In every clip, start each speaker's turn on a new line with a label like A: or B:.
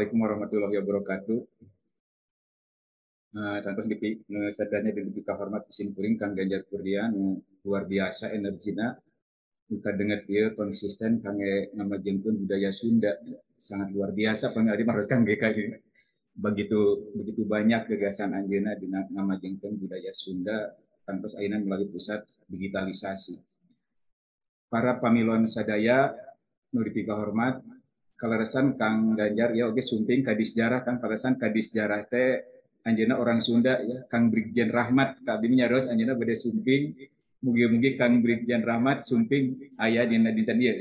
A: Assalamualaikum warahmatullahi wabarakatuh. Nah, tanpa segitu, sadanya di lebih hormat kuring Kang Ganjar Kurdian luar biasa energinya. Kita dengar dia konsisten kangge nama jempun budaya Sunda. Sangat luar biasa pengali harus Kang GK ini. Begitu begitu banyak gagasan Anjena di nama jempun budaya Sunda tanpa aina melalui pusat digitalisasi. Para pamilon sadaya nuripika hormat kaleresan Kang Ganjar ya oke sumping kadis sejarah Kang kaleresan kadis sejarah teh Anjena orang Sunda ya Kang Brigjen Rahmat kabin nyaros Anjena beda sumping mugi-mugi Kang Brigjen Rahmat sumping ayah di dinten dia.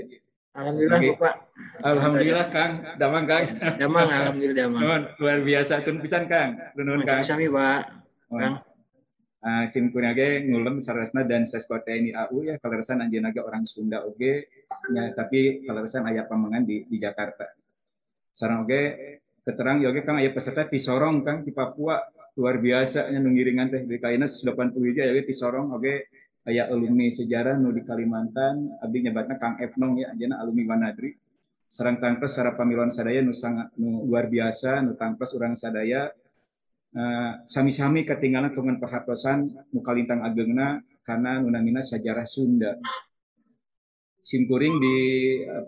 B: Alhamdulillah Mugi. Pak.
A: Alhamdulillah Kang, damang Kang.
B: Damang alhamdulillah damang.
A: Nuhun, luar biasa tun pisan Kang.
B: Nuhun Kang. Sami Pak. Kang.
A: Uh, sim kunage ngulem sarasna dan seskote ini AU ya kaleresan anjeun ge orang Sunda oge. Nya tapi kaleresan aya pamangan di, di Jakarta. Sarang oge keterang yoge Kang aya peserta di Sorong Kang di Papua. Luar biasa nya nungiringan teh. Di kaina 80 hiji aya di Sorong oge. Kayak alumni sejarah nu di Kalimantan abdi nyebatna Kang Efnong ya anjeunna alumni Wanadri. Sarang tangkes secara pamiluan sadaya nu sangat nu luar biasa nu tangkes urang sadaya sami-sami ketinggalan kemen perhatosan nu kalintang agengna karena nunamina sejarah Sunda. Simkuring di uh,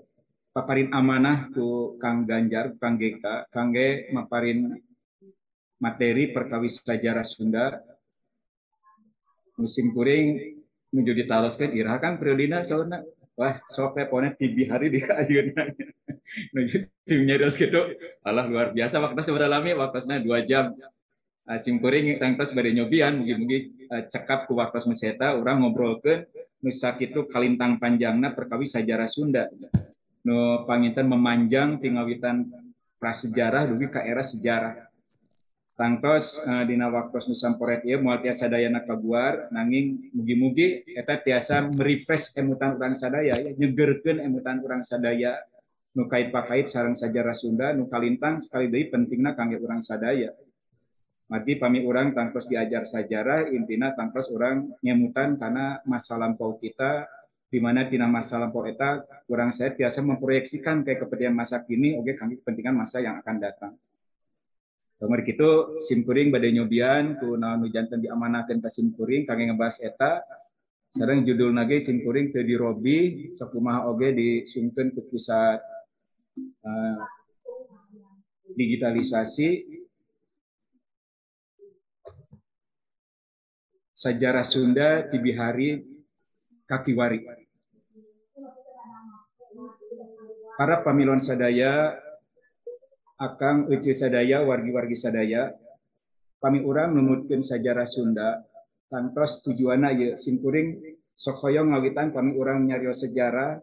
A: paparin amanah ku Kang Ganjar Kang GK Kang G maparin materi perkawis sejarah Sunda. Musim kuring menuju ditaroskan iraha kan periodina sauna wah sok pone tibi hari di kayuna menuju sim nyeros gitu alah luar biasa waktu seberapa lama waktunya dua jam uh, sim kuring tangkas pada nyobian mugi-mugi uh, cekap ku waktu meseta orang ngobrolkan nusa itu kalintang panjangna perkawi sejarah Sunda. Nu panginten memanjang tinggawitan prasejarah dugi ke era sejarah. Tangtos uh, dina waktos nu samporet ieu moal tiasa dayana nanging mugi-mugi eta tiasa merefresh emutan urang sadaya ya emutan urang sadaya. Nu kait pakait sareng sajarah Sunda nu kalintang sekali deui pentingna kangge urang sadaya mati pami urang tangtos diajar sejarah intina tangtos urang nyemutan karena masa lampau kita di mana tina masa lampau eta kurang saya biasa memproyeksikan kayak kepentingan masa kini oke kangge kepentingan masa yang akan datang. Kamar gitu simkuring badai nyobian ku naon jantan diamanakeun ka simkuring kangge ngebahas eta. Sareng judul nage simkuring teu dirobi sakumaha oge disungkeun ke pusat uh, digitalisasi sejarah Sunda di Bihari Kakiwari. Para pamilon sadaya Akang Uci Sadaya, wargi-wargi Sadaya, kami orang memutkan sejarah Sunda, tantos tujuannya ya simpuring sok hoyong ngawitan kami orang nyarios sejarah,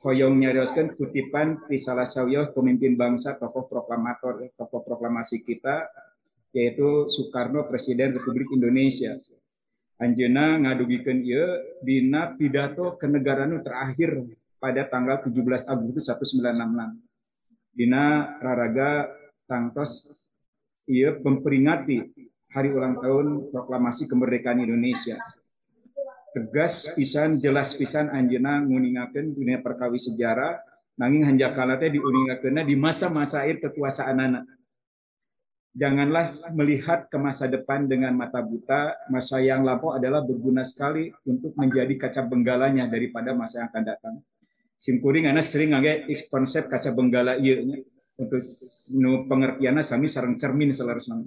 A: hoyong nyarioskan kutipan di salah sawiyoh pemimpin bangsa, tokoh proklamator, tokoh proklamasi kita, yaitu Soekarno, Presiden Republik Indonesia. Anjena ngadugikan ia dina pidato kenegaraan terakhir pada tanggal 17 Agustus 1966 Dina Raraga tangtos ia memperingati hari ulang tahun proklamasi kemerdekaan Indonesia. Tegas pisan, jelas pisan anjena nguningakeun dunia perkawi sejarah, nanging hanjakala teh diuningakeunna di masa-masa akhir kekuasaan anak. Janganlah melihat ke masa depan dengan mata buta. Masa yang lampau adalah berguna sekali untuk menjadi kaca benggalanya daripada masa yang akan datang simkuring anak sering ngage konsep kaca benggala iya untuk nu pengertiannya sami sarang cermin selarasnya.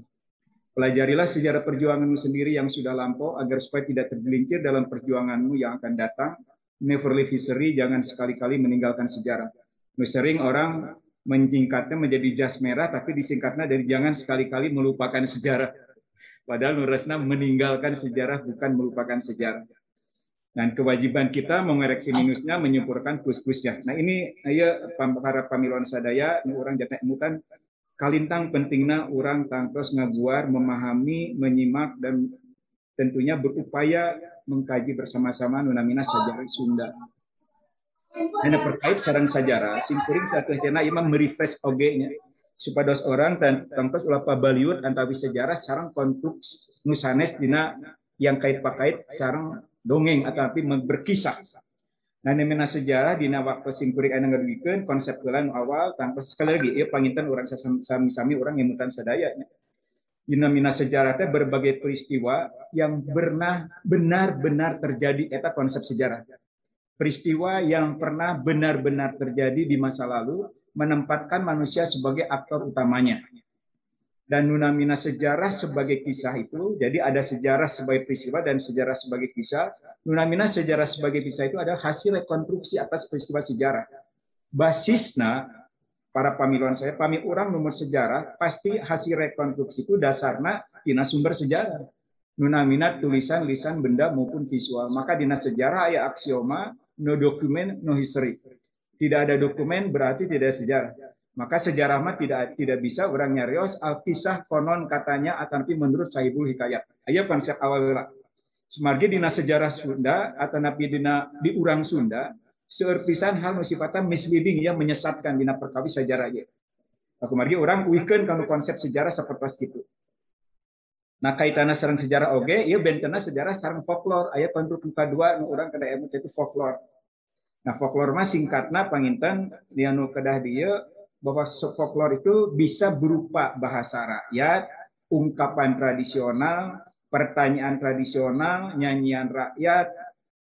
A: Pelajarilah sejarah perjuanganmu sendiri yang sudah lampau agar supaya tidak tergelincir dalam perjuanganmu yang akan datang. Never leave history, jangan sekali-kali meninggalkan sejarah. Nu sering orang menyingkatnya menjadi jas merah, tapi disingkatnya dari jangan sekali-kali melupakan sejarah. Padahal nurasna meninggalkan sejarah bukan melupakan sejarah. Dan kewajiban kita mengoreksi minusnya, menyempurnakan plus-plusnya. Nah ini ayo para pamiluan sadaya, orang jatah emutan, kalintang pentingnya orang tangkos ngaguar, memahami, menyimak, dan tentunya berupaya mengkaji bersama-sama nunamina sejarah Sunda. Ini terkait sarang sejarah, satu cina imam merefresh oge-nya supaya dos orang dan tangkos ulah pabaliut antawi sejarah sarang konstruksi nusanes dina yang kait pakait sarang dongeng atau tapi berkisah. Nah, nemena sejarah di waktu singkurik anu ngaduikeun konsep kelan awal tanpa sekali lagi ya panginten orang sami-sami orang ngemutan sadaya. Dinamina sejarah teh berbagai peristiwa yang benar-benar terjadi eta konsep sejarah. Peristiwa yang pernah benar-benar terjadi di masa lalu menempatkan manusia sebagai aktor utamanya dan nunamina sejarah sebagai kisah itu. Jadi ada sejarah sebagai peristiwa dan sejarah sebagai kisah. Nunamina sejarah sebagai kisah itu adalah hasil rekonstruksi atas peristiwa sejarah. Basisnya para pamiluan saya, pami orang nomor sejarah pasti hasil rekonstruksi itu dasarnya tina sumber sejarah. Nunamina tulisan, lisan, benda maupun visual. Maka dina sejarah ayat aksioma, no dokumen, no history. Tidak ada dokumen berarti tidak sejarah. Maka sejarah mah tidak tidak bisa orang nyarios alkisah konon katanya akan tapi menurut Saibul Hikayat. Ayo konsep awal lah. Semargi dina sejarah Sunda atau nabi dina di urang Sunda seerpisan hal sifatnya misleading yang menyesatkan dina perkawis sejarah ya. Aku margi orang weekend kalau konsep sejarah seperti itu. Nah kaitannya sarang sejarah oge, iya bentena sejarah sarang folklore. Ayat kontruk kedua orang kena emut itu folklore. Nah folklore mah singkatnya panginten lianu kedah dia bahwa folklore itu bisa berupa bahasa rakyat, ungkapan tradisional, pertanyaan tradisional, nyanyian rakyat,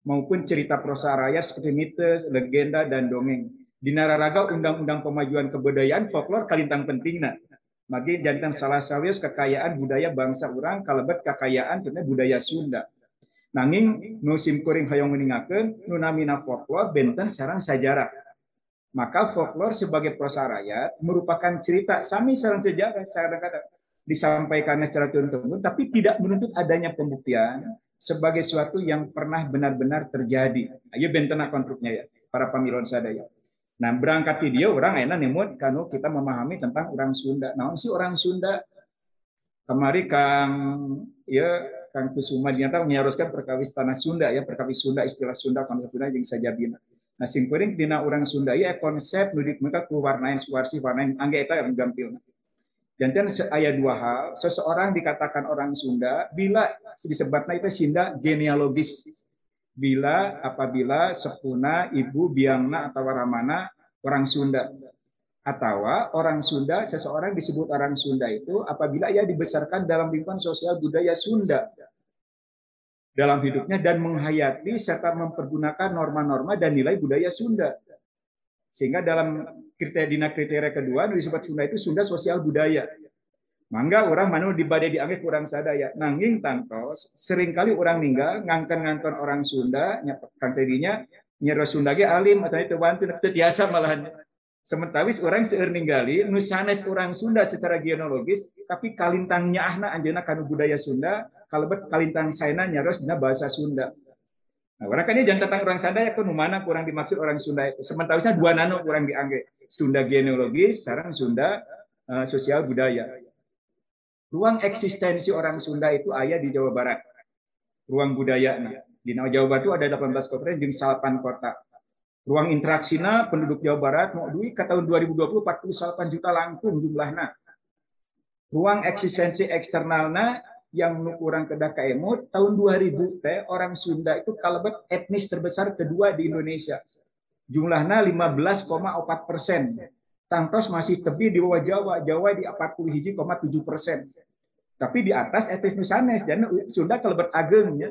A: maupun cerita prosa rakyat seperti mitos, legenda, dan dongeng. Di nararaga Undang-Undang Pemajuan Kebudayaan folklore kalintang pentingnya. Magi jantan salah sawis kekayaan budaya bangsa orang kalebet kekayaan karena budaya Sunda. Nanging musim kuring hayong meningakeun nu namina folklore benten sarang sejarah maka folklore sebagai prosa rakyat merupakan cerita sami sarang sejarah kadang-kadang disampaikan secara turun-temurun tapi tidak menuntut adanya pembuktian sebagai sesuatu yang pernah benar-benar terjadi. Ayo bentena kontruknya ya, para pemiluan sadaya. Nah, berangkat di dia orang enak nemut kanu kita memahami tentang orang Sunda. Nah, si orang Sunda kemari Kang ya Kang Kusuma ternyata menyaruskan perkawis tanah Sunda ya, perkawis Sunda istilah Sunda konsep Sunda yang sajabina. Nah, simkuring dina orang Sunda ya konsep nudik mereka ku warnain suarsi warnain angge eta yang gampil. Dan kan dua hal, seseorang dikatakan orang Sunda bila disebutnya itu Sinda genealogis. Bila apabila sepuna ibu biangna atau ramana orang Sunda atau orang Sunda seseorang disebut orang Sunda itu apabila ia dibesarkan dalam lingkungan sosial budaya Sunda dalam hidupnya dan menghayati serta mempergunakan norma-norma dan nilai budaya Sunda. Sehingga dalam kriteria dina kriteria kedua disebut Sunda itu Sunda sosial budaya. Mangga orang manu dibade dianggap kurang sadaya. Nanging tantos sering kali orang ninggal ngangkan-ngangkan orang Sunda kang tadinya nyero Sunda ge alim atau itu bantu biasa malahan. Sementawis orang seueur ninggali nusanes orang Sunda secara genealogis tapi kalintangnya ahna anjeuna kanu budaya Sunda kalebet kalintang saina nyaros dina bahasa Sunda. Nah, orang kan jangan tentang orang Sunda ya kan mana kurang dimaksud orang Sunda itu. Sementara dua nano kurang dianggap. Sunda genealogis, sekarang Sunda uh, sosial budaya. Ruang eksistensi orang Sunda itu ayah di Jawa Barat. Ruang budaya. Nah, di Jawa Barat itu ada 18 kota dan salapan kota. Ruang interaksina penduduk Jawa Barat mau duit ke tahun 2020 48 juta langkung jumlahnya. Ruang eksistensi eksternalnya yang kurang kedah kaemut tahun 2000 teh orang Sunda itu kalebet etnis terbesar kedua di Indonesia. Jumlahnya 15,4 persen. Tangtos masih tebi di bawah Jawa. Jawa di 40,7 persen. Tapi di atas etnis Nusanes. Dan Sunda kalebet agengnya.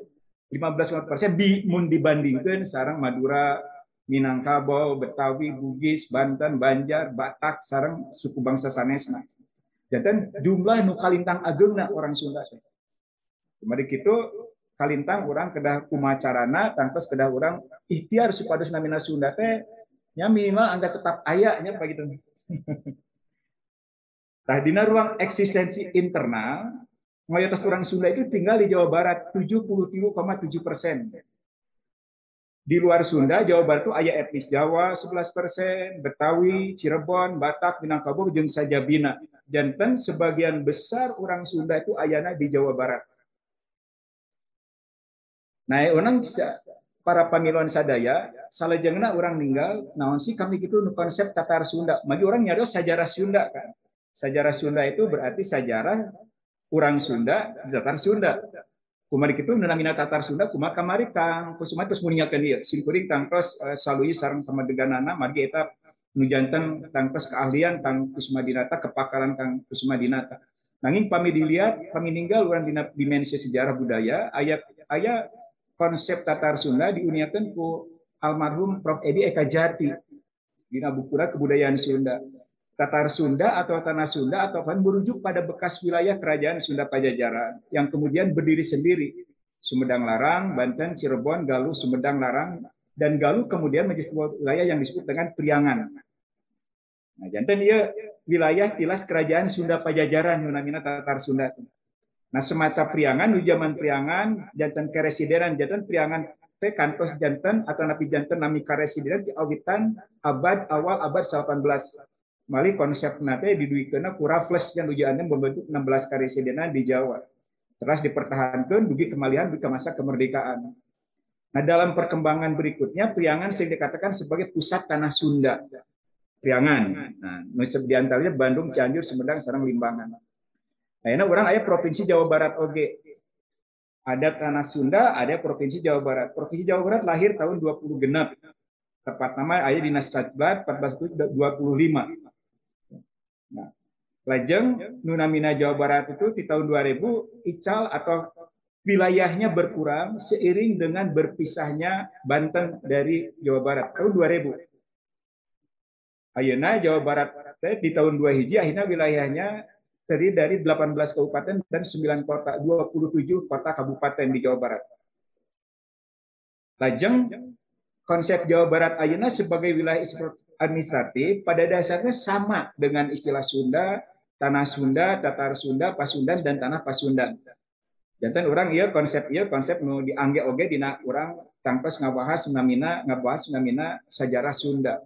A: 15,4 persen di, mun dibandingkan sarang Madura, Minangkabau, Betawi, Bugis, Banten, Banjar, Batak, sarang suku bangsa Sanesna. Jadi jumlah nu kalintang agengna orang Sunda. Kemarin gitu kalintang orang kedah kumacarana tangkos kedah orang ikhtiar supados namina Sunda teh nya minimal angka tetap ayahnya begitu. Tah dina ruang eksistensi internal mayoritas orang Sunda itu tinggal di Jawa Barat 73,7 persen. Di luar Sunda, Jawa Barat itu ayah etnis Jawa 11 persen, Betawi, Cirebon, Batak, Minangkabau, jeung Sajabina. Jantan sebagian besar orang Sunda itu ayana di Jawa Barat. Nah, orang para pamiluan sadaya, salah jengna orang meninggal, naon sih kami gitu konsep Tatar Sunda. Magi orang nyari sejarah Sunda kan. Sejarah Sunda itu berarti sejarah orang Sunda, Tatar Sunda. kumari itu namina Tatar Sunda kuma kamari kang kusuma terus meninggalkan dia simpuring tangkos uh, salui sarang sama deganana margi eta nujantan tangkos keahlian tang kusuma dinata kepakaran kang kusuma dinata nanging pami dilihat pami ninggal orang dimensi sejarah budaya ayat ayat konsep Tatar Sunda diuniakan ku almarhum Prof Edi Eka Jati dina bukura kebudayaan Sunda Tatar Sunda atau Tanah Sunda atau kan merujuk pada bekas wilayah kerajaan Sunda Pajajaran yang kemudian berdiri sendiri. Sumedang Larang, Banten, Cirebon, Galuh, Sumedang Larang, dan Galuh kemudian menjadi wilayah yang disebut dengan Priangan. Nah, jantan dia wilayah tilas kerajaan Sunda Pajajaran namanya Tatar Sunda. Nah, semata Priangan, di zaman Priangan, jantan keresidenan, jantan Priangan teh kantos jantan atau napi jantan nami keresidenan di awitan abad awal abad 18 Mali konsep nate diduikeuna kura plus yang ujiannya membentuk 16 karesidenan di Jawa. Terus dipertahankan dugi kemalian dugi masa kemerdekaan. Nah, dalam perkembangan berikutnya Priangan sering dikatakan sebagai pusat tanah Sunda. Priangan. Nah, di antaranya Bandung, Cianjur, Sumedang, Sarang, Limbangan. Nah, orang ayah provinsi Jawa Barat oke. Ada tanah Sunda, ada provinsi Jawa Barat. Provinsi Jawa Barat lahir tahun 20 genap. Tepat nama ayah dinas Sajbat 1425 Nah, Lajeng Nunamina Jawa Barat itu di tahun 2000 ical atau wilayahnya berkurang seiring dengan berpisahnya Banten dari Jawa Barat tahun 2000. Ayeuna Jawa Barat di tahun 2 hiji akhirnya wilayahnya terdiri dari 18 kabupaten dan 9 kota, 27 kota kabupaten di Jawa Barat. Lajeng konsep Jawa Barat Ayeuna sebagai wilayah administratif pada dasarnya sama dengan istilah Sunda, tanah Sunda, Tatar Sunda, Pasundan dan tanah Pasundan. Jantan orang iya konsep iya konsep nu dianggap oge dina orang tangkos ngabahas namina ngabahas namina sejarah Sunda.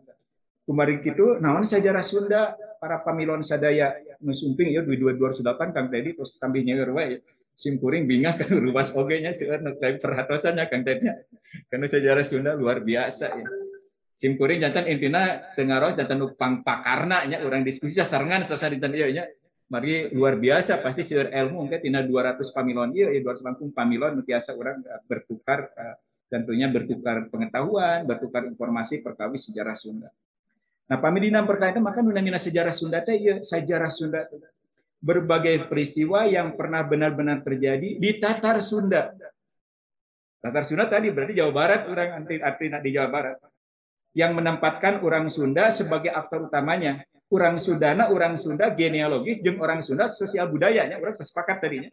A: Kemarin itu naon sejarah Sunda para pamilon sadaya nu sumping ya 2208 Kang Tedi terus tambihnya we simpuring bingung kan ruas oge nya seueur nu perhatosannya Kang Tedi. Karena sejarah Sunda luar biasa ya simkuring jantan intina tengaroh jantan upang pakarna nya orang diskusi selesai di ieu nya mari luar biasa pasti seueur ilmu mungkin tina 200 pamilon ieu ya 200 langsung pamilon biasa orang eh, bertukar eh, tentunya bertukar pengetahuan, bertukar informasi perkawis sejarah Sunda. Nah, pamidina berkaitan maka nunamina sejarah Sunda teh ya sejarah Sunda berbagai peristiwa yang pernah benar-benar terjadi di Tatar Sunda. Tatar Sunda tadi berarti Jawa Barat orang anti arti di Jawa Barat yang menempatkan orang Sunda sebagai aktor utamanya. Orang Sundana, orang Sunda genealogis, jeng orang Sunda sosial budayanya, orang tersepakat tadinya.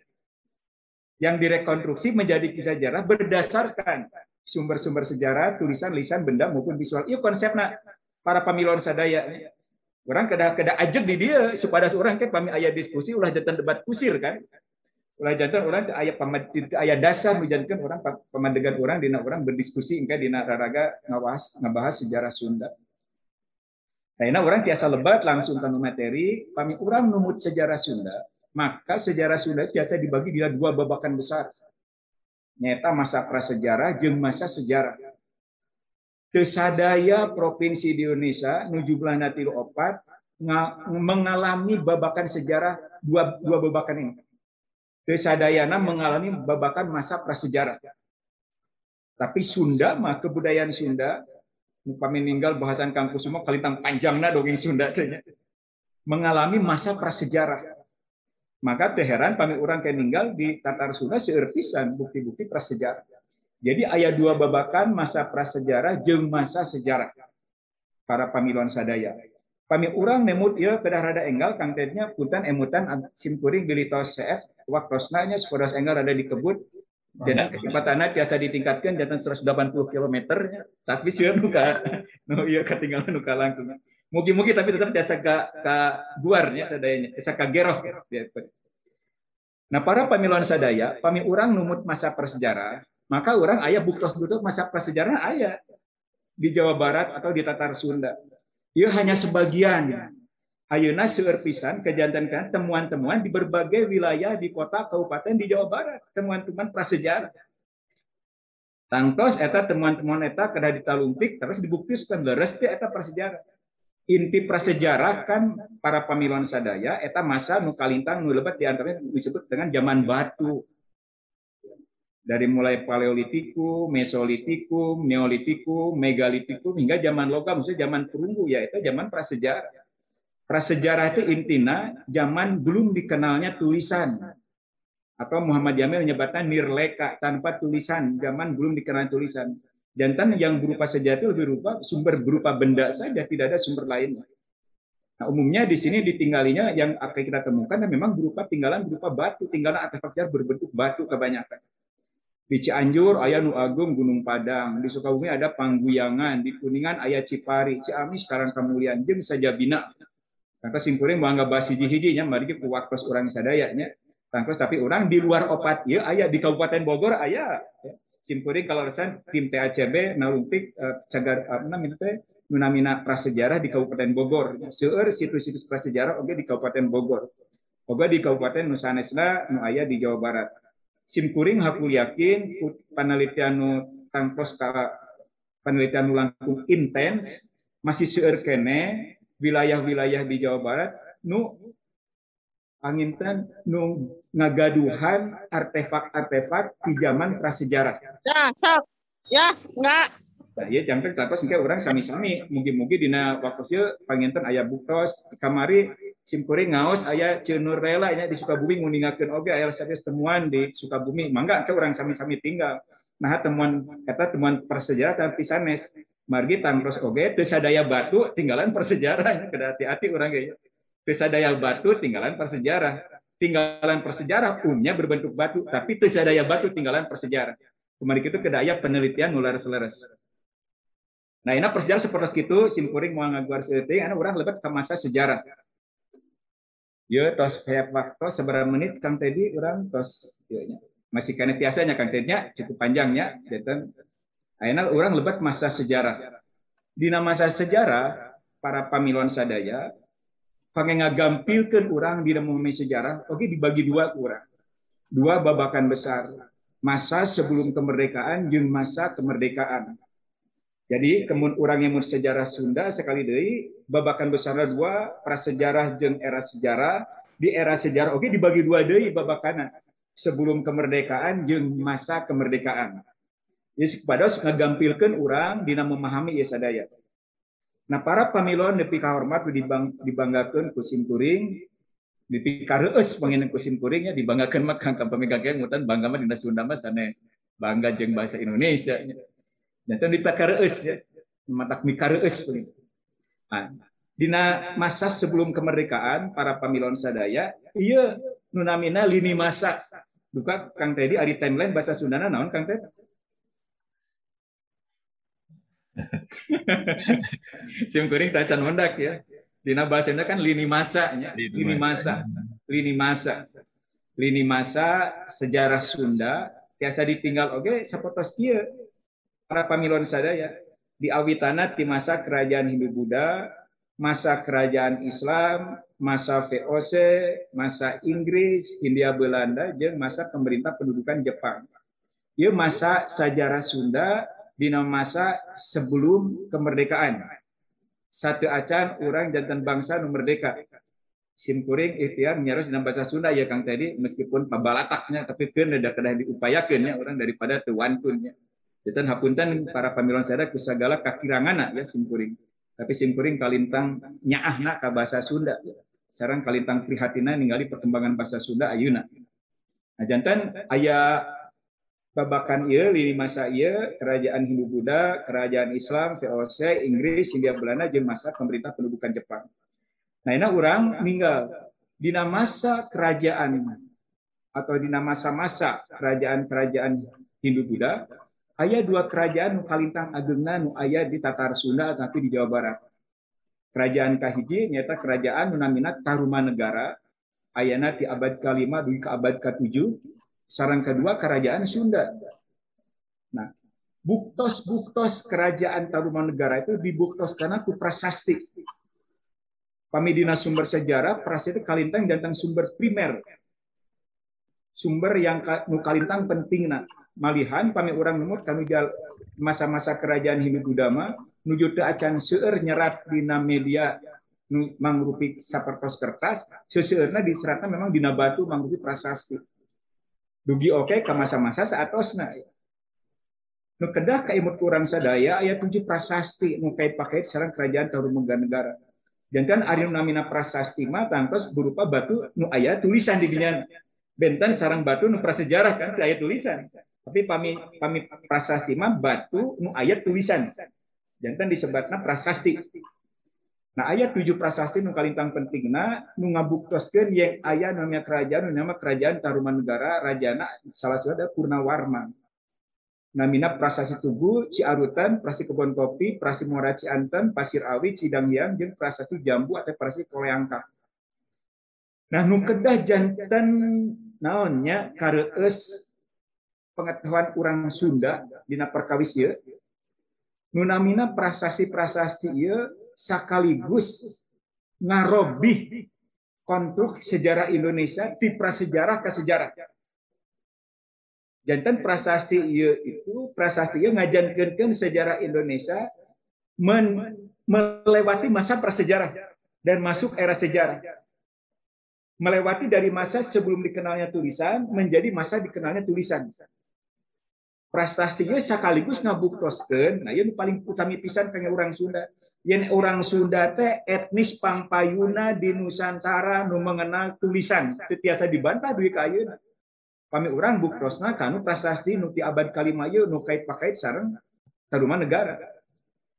A: Yang direkonstruksi menjadi kisah sejarah berdasarkan sumber-sumber sejarah, tulisan, lisan, benda maupun visual. Itu konsepnya para pamilon sadaya. Orang keda keda ajak di dia supaya seorang kan pami ayat diskusi ulah jantan debat kusir kan ulah jantan orang ayat ayat dasar menjadikan orang pemandangan orang dina orang berdiskusi engka dina raraga ngabahas ngabahas sejarah Sunda. Nah, orang biasa lebat langsung ke materi, kami orang numut sejarah Sunda, maka sejarah Sunda biasa dibagi di dua babakan besar. Nyata masa prasejarah jeung masa sejarah. Kesadaya provinsi di Indonesia nuju bulan tilu opat mengalami babakan sejarah dua dua babakan ini Kesadayana mengalami babakan masa prasejarah. Tapi Sunda mah kebudayaan Sunda lupa meninggal bahasan kampus semua kalitang panjangna dongeng Sunda cenya. mengalami masa prasejarah. Maka teheran pami orang kayak ninggal di Tatar Sunda seertisan bukti-bukti prasejarah. Jadi ayat dua babakan masa prasejarah jeng masa sejarah. Para pamiluan sadaya. Pami orang nemut ya kedah rada enggal kang punten emutan simkuring bilitos seet waktosnanya sekodas enggal ada di kebut dan kecepatannya biasa ditingkatkan jantan 180 km tapi sih nuka. No iya ketinggalan nuka langkung. Mugi-mugi tapi tetap biasa ka ka guarnya sadayanya biasa ka geroh. Nah para pamiluan sadaya pami orang numut masa prasejarah maka orang ayah buktos duduk masa prasejarah ayah di Jawa Barat atau di Tatar Sunda. Ia hanya sebagian Ayeuna seueur kejantan temuan-temuan di berbagai wilayah di kota kabupaten di Jawa Barat, temuan-temuan prasejarah. Tangtos eta temuan-temuan eta kedah ditalumpik terus dibuktikan leres teh eta prasejarah. Inti prasejarah kan para pamiluan sadaya eta masa nu kalintang nu lebat di antaranya disebut dengan zaman batu. Dari mulai paleolitikum, mesolitikum, neolitikum, megalitikum hingga zaman logam, maksudnya zaman perunggu ya itu zaman prasejarah. Prasejarah itu intinya zaman belum dikenalnya tulisan. Atau Muhammad Jamil menyebutkan nirleka tanpa tulisan, zaman belum dikenal tulisan. Jantan yang berupa sejarah itu lebih berupa sumber berupa benda saja, tidak ada sumber lain. Nah, umumnya di sini ditinggalinya yang akan kita temukan memang berupa tinggalan berupa batu, tinggalan artefak berbentuk batu kebanyakan. Di Cianjur ayah Nu Agung Gunung Padang, di Sukabumi ada Pangguyangan, di Kuningan ayah Cipari, Ciamis sekarang Kemulian, jeung saja bina. Kata singkuring bangga basi hijinya mari kita waktu orang sadayanya. Tangkos tapi orang di luar opat ya ayah di Kabupaten Bogor ayah simpuring kalau resan tim TACB nalumpik uh, cagar apa namanya teh nunamina prasejarah di Kabupaten Bogor. Seueur situs-situs prasejarah oke di Kabupaten Bogor. Oke di Kabupaten Nusanesna nu aya di Jawa Barat. Simkuring hakul yakin penelitian tangkos ka penelitian langkung intens masih seueur kene wilayah-wilayah di Jawa Barat nu angin nu ngagaduhan artefak-artefak di zaman prasejarah.
C: Ya, sok. Ya, enggak.
A: Nah, iya jangan sehingga orang sami-sami mungkin-mungkin dina waktu panginten ayah buktos kamari simkuring ngaos ayah cenur rela nya di Sukabumi nguningakeun oge ayah sanes temuan di Sukabumi. Mangga ke orang sami-sami tinggal. Nah temuan kata temuan prasejarah tapi sanes margi tangros oge teu sadaya batu tinggalan prasejarah kada hati-hati orang ge teu daya batu tinggalan prasejarah tinggalan persejarah umumnya berbentuk batu, tapi itu daya batu tinggalan persejarah. Kemarin itu kedaya penelitian nular seleres. Nah, ini persejarah seperti itu, simpuring mau ngaguar seperti ini, orang lebat ke masa sejarah. Ya, tos kayak waktu seberapa menit Kang Teddy orang tos ya, masih kena biasanya Kang Teddy cukup panjangnya, jadi akhirnya orang lebat masa sejarah. Di masa sejarah, para pamiluan sadaya pakai ngagampilkan orang di dalam sejarah, oke dibagi dua kurang. Dua babakan besar. Masa sebelum kemerdekaan dan masa kemerdekaan. Jadi kemun orang yang sejarah Sunda sekali dari babakan besar dua prasejarah dan era sejarah di era sejarah oke dibagi dua dari babakan sebelum kemerdekaan dan masa kemerdekaan. Jadi pada ngagampilkan orang dina memahami ya sadaya. Nah para pamilon nepi kahormat dibang, dibanggakan kusim kuring, nepi kareus pengen kusim kuringnya dibanggakan mah kang pemegang mutan bangga mah dina Sunda mah sanes bangga jeng bahasa Indonesia. Dan nepi kareus ya, matak mi kareus Nah, dina masa sebelum kemerdekaan para pamilon sadaya, iya nunamina lini masa. Duka Kang Teddy ari timeline bahasa Sundana naon Kang Teddy? Sim kuring tacan mendak ya. Dina bahasanya kan lini masa, ya. lini masa, lini masa, lini masa sejarah Sunda biasa ditinggal oke sapotos kia para pamilon sadaya di awitana di masa kerajaan Hindu Buddha, masa kerajaan Islam, masa VOC, masa Inggris, Hindia Belanda, dan masa pemerintah pendudukan Jepang. Ia masa sejarah Sunda di masa sebelum kemerdekaan. Satu acan orang jantan bangsa nu merdeka. Simkuring ikhtiar nyaros dalam bahasa Sunda ya Kang tadi meskipun pabalataknya tapi kan ada kedah diupayakan ya orang daripada tuan kunnya. Jadi hapunten para pamilon saya kusagala kakirangana ya simkuring. Tapi simkuring kalintang nyaahna ka bahasa Sunda. Sarang kalintang prihatina ningali perkembangan bahasa Sunda ayuna. Nah jantan ayah babakan iya lini masa iya kerajaan Hindu Buddha, kerajaan Islam, VOC, Inggris, Hindia Belanda, jeung masa pemerintah pendudukan Jepang. Nah ini orang meninggal di masa kerajaan atau di masa-masa kerajaan-kerajaan Hindu Buddha, ayah dua kerajaan nu kalintang agengna nu ayah di Tatar Sunda tapi di Jawa Barat. Kerajaan kahiji nyata kerajaan nu namina Tarumanegara, ayana di abad ke-5 dugi ke abad ke-7 Sarang kedua kerajaan Sunda. Nah, buktos-buktos kerajaan Tarumanegara itu dibuktos karena ku prasasti. Pamidina sumber sejarah, prasasti kalintang tentang sumber primer. Sumber yang nu kalintang penting nah. Malihan pami orang numut kami masa-masa kerajaan Hindu Budama nuju teu acan seueur nyerat dina media nu mangrupi sapertos kertas, seseueurna diseratna memang dina batu mangrupi prasasti. Dugi oke okay, ke masa-masa saatosna nu kedah ka imut kurang sadaya ayat tujuh prasasti nu kait pakai sarang kerajaan Tarumangga negara. Jangan ari namina prasasti mah tangkos berupa batu nu ayat tulisan di dinya benten sarang batu nu prasejarah kan ayat tulisan. Tapi pami pami prasasti mah batu nu ayat tulisan. Jangan disebutna prasasti. Nah ayat tujuh prasasti nu kalintang pentingna nu ngabuktoskeun yang ayat namanya kerajaan nama kerajaan Taruman Negara rajana salah satu ada Purnawarman namina prasasti tugu Ciarutan, prasasti kebon kopi, prasasti Muara Cianten, Pasir Awi, Cidang Yang, jeung prasasti Jambu atau prasasti Koleangka. Nah, nu kedah jantan naonnya kareus pengetahuan orang Sunda dina perkawis ieu. Nu namina prasasti-prasasti ieu sekaligus ngarobih konstruk sejarah Indonesia di prasejarah ke sejarah jantan prasasti iya itu prasasti iya ngajankeun sejarah Indonesia melewati masa prasejarah dan masuk era sejarah. Melewati dari masa sebelum dikenalnya tulisan menjadi masa dikenalnya tulisan. Prasastinya sekaligus ngabuktoskeun, nah yang paling utami pisan kaya orang Sunda. Yang orang Sunda teh etnis Pampayuna di Nusantara nu mengenal tulisan, tetiasa dibantah duit kayu kami orang buktosna kanu prasasti nuti abad kalimayu nu kait pakait sareng taruma negara.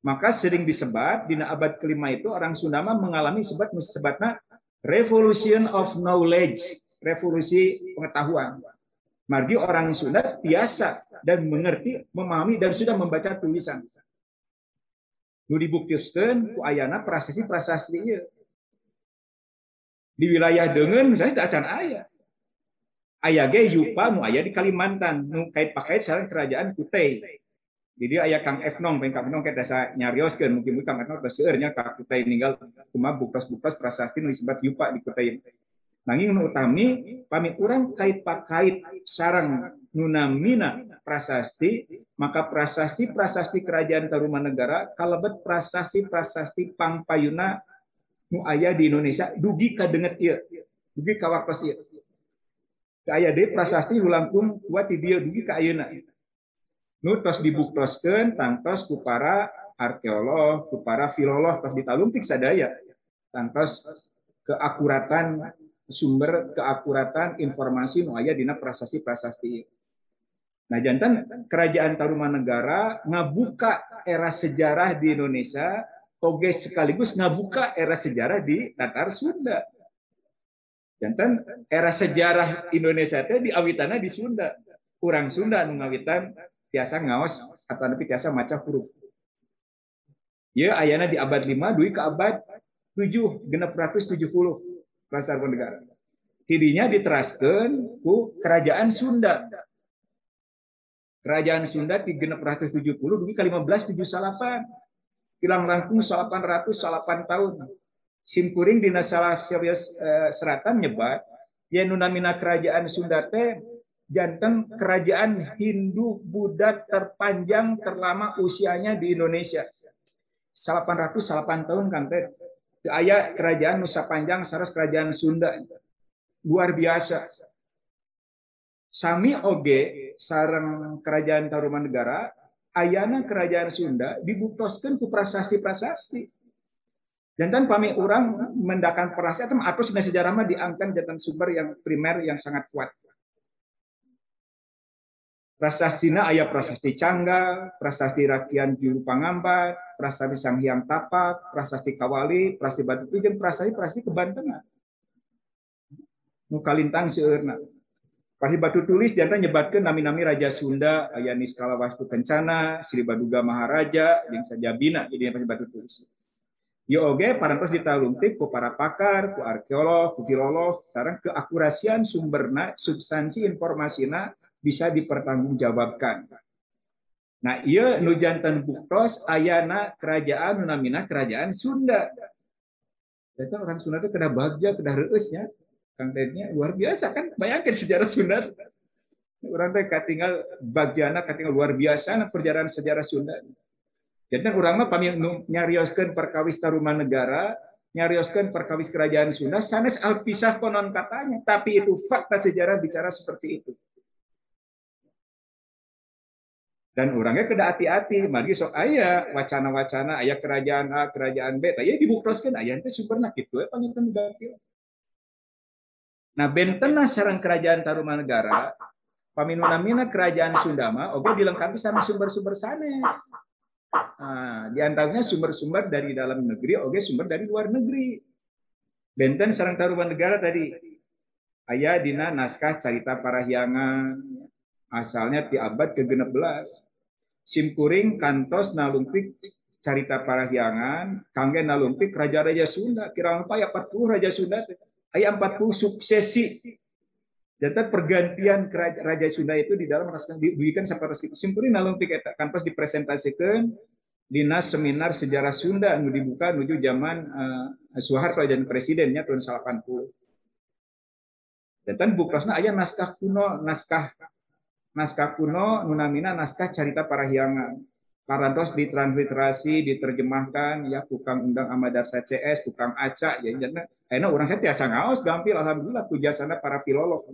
A: Maka sering disebat di abad kelima itu orang Sunda mengalami sebat sebatna revolution of knowledge, revolusi pengetahuan. Margi orang Sunda biasa dan mengerti, memahami dan sudah membaca tulisan. Nu dibuktikan ku ayana prasasti prasasti iya. Di wilayah dengan misalnya tak acan ayah ayah ge yupa nu di Kalimantan nu kait pakai sarang kerajaan Kutai jadi ayah Kang Efnong pengen Kang Efnong kita dasa nyarioskeun mungkin Kang Efnong geus seueurnya ka Kutai ninggal cuma buktos-buktos prasasti nu disebut yupa di Kutai nanging nu utami pami urang kait pakait sarang nunamina prasasti maka prasasti prasasti kerajaan Tarumanegara kalebet prasasti prasasti pangpayuna nu ayah di Indonesia dugi kadenget ieu dugi ka waktos ieu Kaya de prasasti hulangkung kuat di dia dugi ke ayeuna. Nu tos dibuktoskeun tangtos ku para arkeolog, ku para filolog tos ditalungtik sadaya. Tangtos keakuratan sumber keakuratan informasi nu aya dina prasasti-prasasti. Nah, jantan kerajaan Tarumanegara ngabuka era sejarah di Indonesia, oge sekaligus ngabuka era sejarah di Tatar Sunda. Jantan era sejarah Indonesia itu di awitana di Sunda. Kurang Sunda nu ngawitan biasa ngaos atau nepi biasa maca huruf. Ya ayana di abad 5 duit ke abad 7 genep ratus 70 Kelasar negara. Tidinya diteraskan ku kerajaan Sunda. Kerajaan Sunda di genep 70 dugi ke 15 salapan. Hilang rangkung salapan ratus salapan tahun simkuring di salah serius uh, seratan nyebat ya nunamina kerajaan Sunda teh jantan kerajaan Hindu Buddha terpanjang terlama usianya di Indonesia. 808 tahun kan teh ayah kerajaan Nusa Panjang saras kerajaan Sunda. Luar biasa. Sami oge sarang kerajaan Tarumanegara ayana kerajaan Sunda dibuktoskan ke prasasti-prasasti. Jantan pami orang mendakan perasa itu atau sudah sejarah diangkat jantan sumber yang primer yang sangat kuat. Prasastina ayah prasasti Cangga, prasasti Rakian Juru Pangambat, prasasti Sanghyang Tapak, prasasti Kawali, prasasti Batu Pijen, prasasti prasasti Kebantengan. Nukalintang seueurna. Prasasti Batu Tulis jantan nyebatkan nami-nami Raja Sunda, ayah Niskala Wastu Kencana, Sri Baduga Maharaja, yang saja bina, jadi prasasti Batu Tulis. Ya oke, parantos ditalungtik ku para pakar, ku arkeolog, ku filolog, sekarang keakurasian sumberna, substansi informasina bisa dipertanggungjawabkan. Nah, iya nu jantan buktos ayana kerajaan nunamina kerajaan Sunda. Itu orang Sunda itu kena bagja, kena reusnya. Kang luar biasa kan? Bayangkan sejarah Sunda. Orang teh tinggal bagjana katingal luar biasa nah perjalanan sejarah Sunda. Jadi orang mah pami nyarioskeun perkawis taruman negara, nyarioskeun perkawis kerajaan Sunda, sanes alpisah konon katanya, tapi itu fakta sejarah bicara seperti itu. Dan orangnya kena hati-hati. Magi sok ayah wacana-wacana ayah kerajaan A kerajaan B. Ayah dibukroskan ayah itu sumberna gitu ya panginten gakil nah bentena sarang kerajaan Tarumanegara paminunamina kerajaan Sundama oke dilengkapi sama sumber-sumber sanes. Nah, di antaranya sumber-sumber dari dalam negeri oke sumber dari luar negeri. Benten sarang Tarumanegara tadi ayah dina naskah cerita parahyangan asalnya di abad ke-16. Simkuring kantos nalumpik carita parahyangan, kangge nalumpik raja-raja Sunda, kira apa ya 40 raja Sunda, ayat 40 suksesi. Data pergantian raja Sunda itu di dalam diberikan seperti itu. Simkuring nalumpik eta kantos dipresentasikan dinas seminar sejarah Sunda nu dibuka menuju zaman uh, Soeharto dan presidennya tahun 80. Dan bukrasna ayat naskah kuno, naskah naskah kuno nunamina naskah carita parahyangan parantos ditransliterasi diterjemahkan ya tukang undang Amadasa CS tukang acak ya jadi enak orang saya tiasa ngaos gampil alhamdulillah pujasana para filolog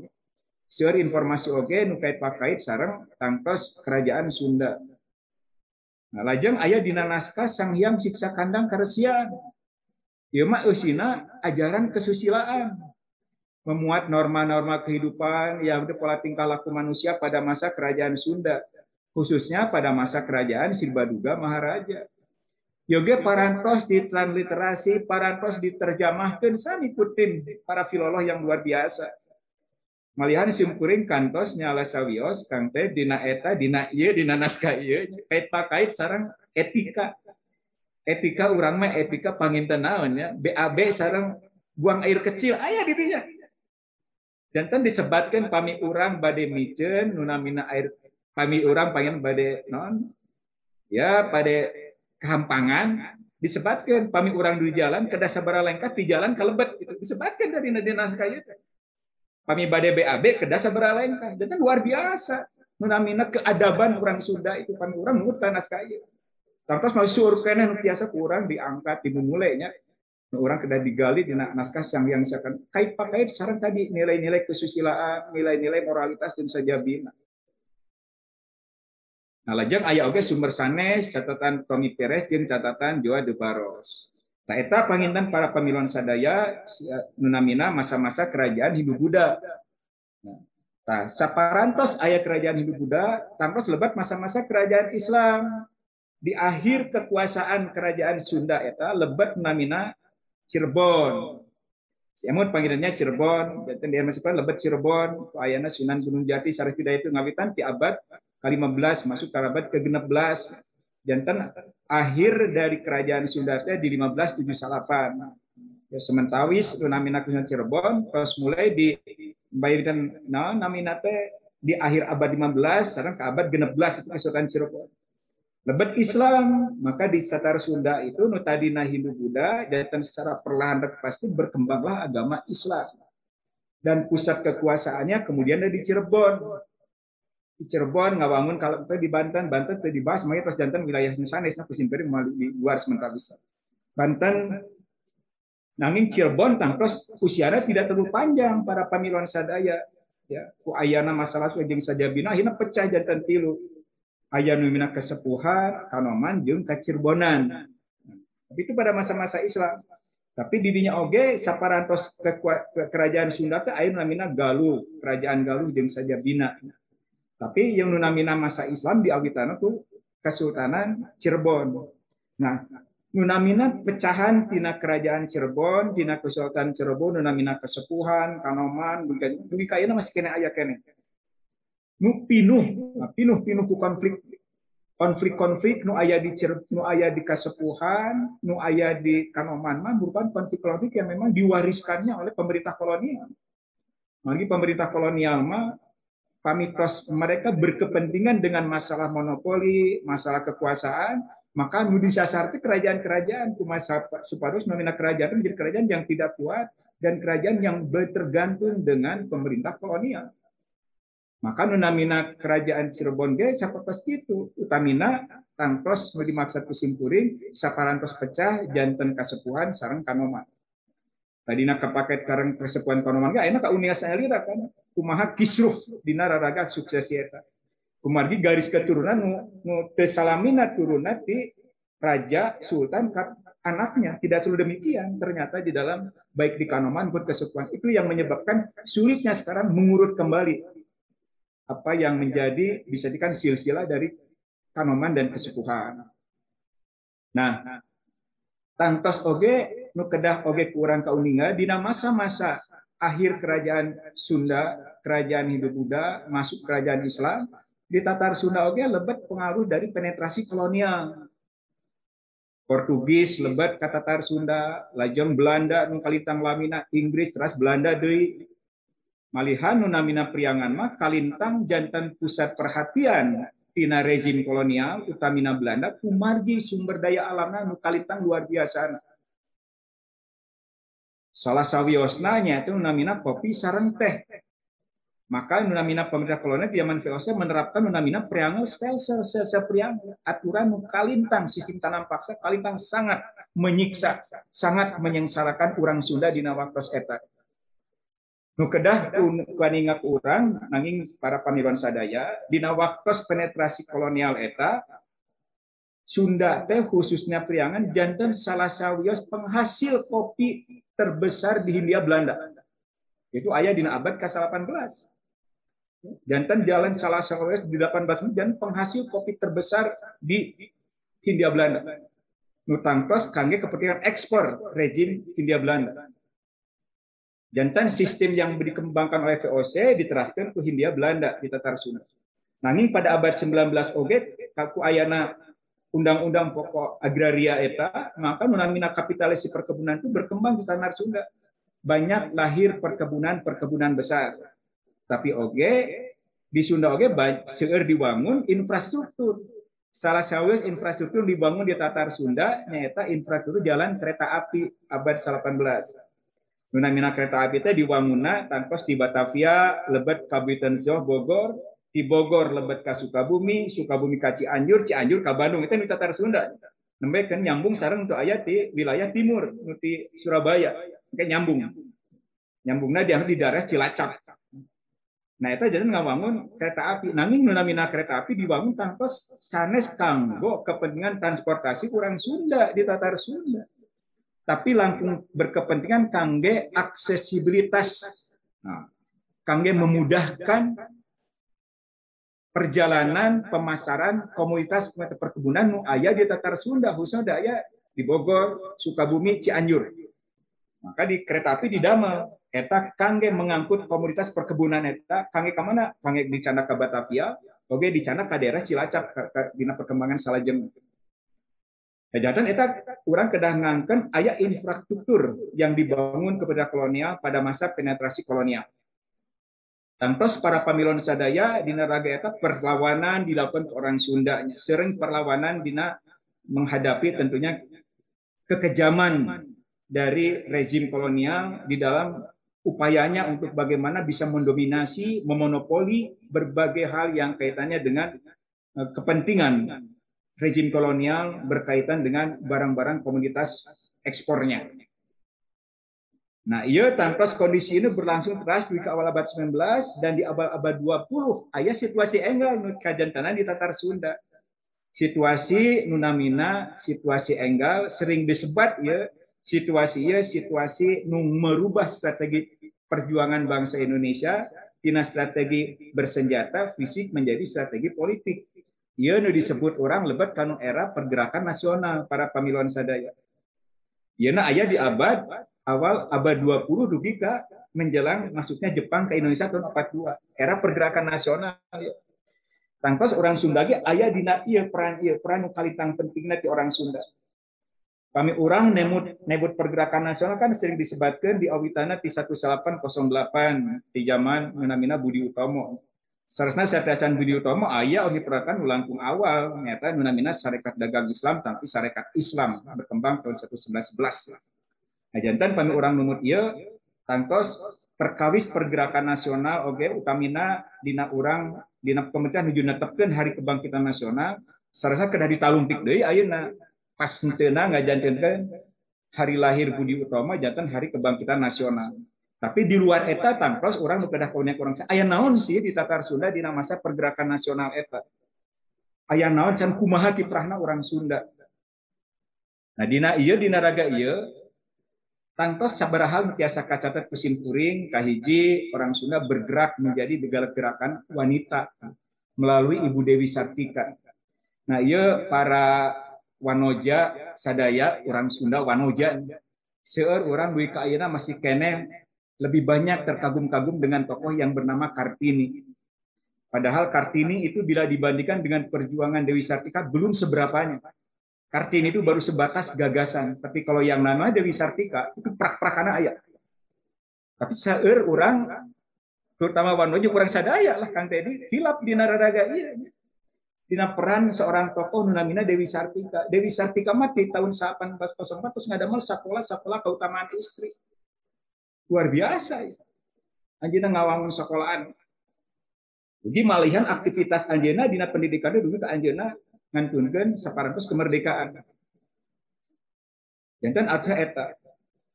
A: Seur informasi oke nu kait pakait sarang tangtos kerajaan Sunda. Nah, lajeng ayah dina naskah Sang Hyang siksa kandang karesian. Ieu mah eusina ajaran kesusilaan memuat norma-norma kehidupan yang pola tingkah laku manusia pada masa kerajaan Sunda, khususnya pada masa kerajaan Sirbaduga Maharaja. Yoga parantos ditransliterasi, parantos diterjemahkan, saya ikutin para filolog yang luar biasa. Malihan simpuring kantos nyala sawios, kang teh dina eta, dina iya, dina naskah kait pakait sarang etika. Etika urang mah etika panginten naon ya, BAB sarang buang air kecil, ayah dirinya jantan disebatkan pami urang bade micen nunamina air pami urang pengen bade non? Ya pada kehampangan. Disebatkan pami urang di jalan kedah sabara lengkap di jalan kalebet itu disebatkan dari nadina kaya itu pami bade BAB kedah sabara lengkap. Jantan luar biasa. Nunamina keadaban orang Sunda itu pami urang nurut tanah kaya Tantos mau suruh kena biasa kurang diangkat dimulainya orang kena digali di naskah yang yang seakan kait pakai saran tadi nilai-nilai kesusilaan, nilai-nilai moralitas dan saja bina. Nah, lajang ayah oke sumber sanes catatan Tommy Perez dan catatan Joa de Barros. Nah, eta pangintan para pemiluan sadaya nunamina masa-masa kerajaan Hindu Buddha. Nah, saparantos ayah kerajaan Hindu Buddha, tangkos lebat masa-masa kerajaan Islam. Di akhir kekuasaan kerajaan Sunda eta lebat namina Cirebon. Si Emut panggilannya Cirebon, dan dia masih lebet Cirebon, ayana Sunan Gunung Jati, Sarifida itu ngawitan di abad ke-15 masuk ke abad ke-16. Jantan akhir dari kerajaan Sunda di 1578. Ya sementawis namina Cirebon terus mulai di bayaritan nah namina di akhir abad 15 sekarang ke abad 16 itu Kesultanan Cirebon. Lebet Islam, maka di Satar Sunda itu nutadina Hindu Buddha dan secara perlahan dan pasti berkembanglah agama Islam. Dan pusat kekuasaannya kemudian ada di Cirebon. Di Cirebon ngawangun kalau kita di Banten, Banten itu dibahas makanya pas jantan wilayah sanes nah kusimperi di luar sementara bisa. Banten nanging Cirebon tangkos usianya tidak terlalu panjang para pamiluan sadaya ya ku ayana masalah jeung saja bina akhirnya pecah jantan tilu ayah numina kesepuhan, kanoman, jeung kacirbonan. Tapi itu pada masa-masa Islam. Tapi didinya oge saparantos ke, ke kerajaan Sunda ke ayah namina Galuh, kerajaan Galuh saja bina. Tapi yang nunamina masa Islam di Awitana tuh Kesultanan Cirebon. Nah, nunamina pecahan tina kerajaan Cirebon, tina Kesultanan Cirebon, nunamina kesepuhan, kanoman, dugi kayana masih kena ayah kene nu pinuh nah, pinuh pinuh ku konflik konflik-konflik nu ayah di nu ayah di kasepuhan nu ayah di kanoman mah merupakan konflik-konflik yang memang diwariskannya oleh pemerintah kolonial. Lagi pemerintah kolonial mah pamitos mereka berkepentingan dengan masalah monopoli masalah kekuasaan maka nu disasarti kerajaan-kerajaan. Supados nomina kerajaan menjadi kerajaan yang tidak kuat dan kerajaan yang bertergantung dengan pemerintah kolonial maka nunamina kerajaan Cirebon ge pasti itu utamina tangtos mau dimaksud kusimpuring saparantos pecah jantan kasepuhan sarang kanoman. Tadi nak kepaket karang kasepuhan kanoman gak enak ka unia lira kan kumaha kisruh dina raraga suksesi eta. kumargi garis keturunan nu, nu tesalamina turunan di raja sultan anaknya. Tidak selalu demikian ternyata di dalam baik di kanoman pun kesukuan itu yang menyebabkan sulitnya sekarang mengurut kembali apa yang menjadi bisa dikatakan silsilah dari kanoman dan kesepuhan. Nah, tantos oge nu kedah oge kurang kauninga dina masa-masa akhir kerajaan Sunda, kerajaan Hindu Buddha masuk kerajaan Islam, di Tatar Sunda oge lebet pengaruh dari penetrasi kolonial. Portugis lebet ke Tatar Sunda, lajeng Belanda nu kalitang lamina Inggris terus Belanda deui. Malihan nu namina priangan mah kalintang jantan pusat perhatian tina rezim kolonial utamina Belanda kumargi sumber daya alamnya nu kalitang luar biasa. Salah sawiosnanya itu namina kopi sarang teh. Maka namina pemerintah kolonial zaman VOC menerapkan namina preambel sel sel sel sel preambel aturan nu kalintang sistem tanam paksa kalintang sangat menyiksa, sangat menyengsarakan orang Sunda di nawaktos eta nu kedah kuningat orang nanging para paniruan sadaya dina waktos penetrasi kolonial eta Sunda teh khususnya Priangan jantan salah sawios penghasil kopi terbesar di Hindia Belanda. Itu ayah dina abad ke-18. Jantan jalan salah sawios di 18 dan penghasil kopi terbesar di Hindia Belanda. Nutangkos kangge kepentingan ekspor rejim Hindia Belanda. Jantan sistem yang dikembangkan oleh VOC diterapkan ke Hindia Belanda di Tatar Sunda. Nanging pada abad 19 oge kaku ayana undang-undang pokok agraria eta maka menamina kapitalis perkebunan itu berkembang di Tanah Sunda. Banyak lahir perkebunan-perkebunan besar. Tapi oge di Sunda oge seueur dibangun infrastruktur. Salah satu infrastruktur dibangun di Tatar Sunda nyata infrastruktur jalan kereta api abad 18 Nuna kereta api teh di Wamuna, tanpa di Batavia, lebet Kabupaten Zoh Bogor, di Bogor lebet ke Sukabumi, Sukabumi ke Cianjur, Cianjur ke Bandung, itu di Tatar Sunda. Nembe kan nyambung sarang untuk ayat di wilayah timur, di Surabaya. Kayak nyambung. Nyambungnya dia di daerah Cilacap. Nah, itu jadi ngawangun kereta api. Nanging nuna kereta api dibangun tanpa sanes kanggo kepentingan transportasi kurang Sunda di Tatar Sunda tapi langsung berkepentingan kangge aksesibilitas. Nah, kangge memudahkan perjalanan pemasaran komunitas perkebunan nu ayah di Tatar Sunda khususnya daya di Bogor, Sukabumi, Cianjur. Maka di kereta api di Damel eta kangge mengangkut komunitas perkebunan eta kangge ke mana? Kangge di Canda ke Batavia, di Canda ke daerah Cilacap dina perkembangan salajeng Kejahatan itu kurang kedah ngangken ayat infrastruktur yang dibangun kepada kolonial pada masa penetrasi kolonial. Tanpa para pamilon sadaya di neraga eta perlawanan dilakukan ke orang Sunda. Sering perlawanan dina menghadapi tentunya kekejaman dari rezim kolonial di dalam upayanya untuk bagaimana bisa mendominasi, memonopoli berbagai hal yang kaitannya dengan eh, kepentingan rezim kolonial berkaitan dengan barang-barang komoditas ekspornya. Nah, iya tanpa kondisi ini berlangsung terus di awal abad 19 dan di abad-abad 20 ayah situasi enggal kajian tanah di Tatar Sunda. Situasi nunamina, situasi enggal sering disebat ya situasi ya situasi nu merubah strategi perjuangan bangsa Indonesia tina strategi bersenjata fisik menjadi strategi politik Ia nu disebut orang lebat kanu era pergerakan nasional para pamiluan sadaya. Ia na ayah di abad awal abad 20 dugi ka menjelang masuknya Jepang ke Indonesia tahun 42. Era pergerakan nasional. Ya. Tanpa orang Sunda ge ayah dina iya peran iya peran kalitang pentingnya di orang Sunda. Kami orang nemut nebut pergerakan nasional kan sering disebutkan di awitana di 1808 di zaman menamina Budi Utomo. Seharusnya saya Acan Budi Utomo ayah ohi perakan ulangkung awal ternyata nunamina syarikat dagang Islam tapi syarikat Islam berkembang tahun 1911. Nah, jantan pami orang numut iya tangkos perkawis pergerakan nasional oke utamina dina orang dina kementerian nuju netepkeun hari kebangkitan nasional sarasa kedah ditalumpik deui ayeuna pas henteu ngajantenkeun hari lahir Budi Utomo jantan hari kebangkitan nasional. Tapi di luar eta tangkos orang nu kedah konek orang aya naon sih di Tatar Sunda di masa pergerakan nasional eta. Aya naon can kumaha kiprahna orang Sunda. Nah dina iya dina raga iya tangkos sabaraha biasa kacatat kusim kuring kahiji orang Sunda bergerak menjadi begala gerakan wanita melalui Ibu Dewi Sartika. Nah iya para wanoja sadaya orang Sunda wanoja seueur orang duit kaayana masih kene lebih banyak terkagum-kagum dengan tokoh yang bernama Kartini. Padahal Kartini itu bila dibandingkan dengan perjuangan Dewi Sartika belum seberapanya. Kartini itu baru sebatas gagasan, tapi kalau yang nama Dewi Sartika itu prak-prakana ayat. Tapi seueur orang terutama Wanojo kurang sadaya lah Kang Teddy hilap di naradaga iya. Dina peran seorang tokoh nunamina Dewi Sartika. Dewi Sartika mati tahun 1804 terus ngadamel sekolah sekolah keutamaan istri luar biasa ya. Anjina ngawangun sekolahan. Jadi malihan aktivitas Anjena dina pendidikan dulu ke Anjena ngantunkan separantos kemerdekaan. Jantan ada eta.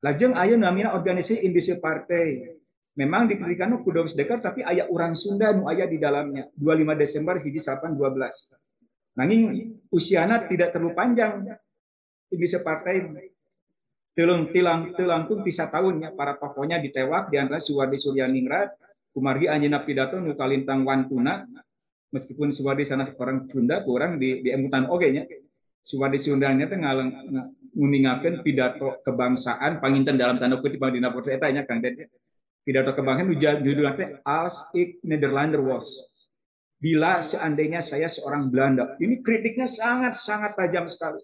A: Lajeng ayah namanya organisasi industri partai. Memang dikritikkan ku Dawes Dekar tapi ayah orang Sunda nu ayah di dalamnya. 25 Desember hiji 8 12. Nanging usiana tidak terlalu panjang. Industri partai telung tilang telangkung bisa tahunnya para tokohnya ditewak di antara Suwardi Suryaningrat, Kumargi Anjina Pidato Nukalintang Wantuna, meskipun Suwardi sana seorang Sunda, kurang di di emutan oke nya. Suwardi Sundanya teh ngaleng pidato kebangsaan panginten dalam tanda kutip dina eta nya Kang. Pidato kebangsaan judulnya teh Als ik Nederlander was. Bila seandainya saya seorang Belanda. Ini kritiknya sangat-sangat tajam sekali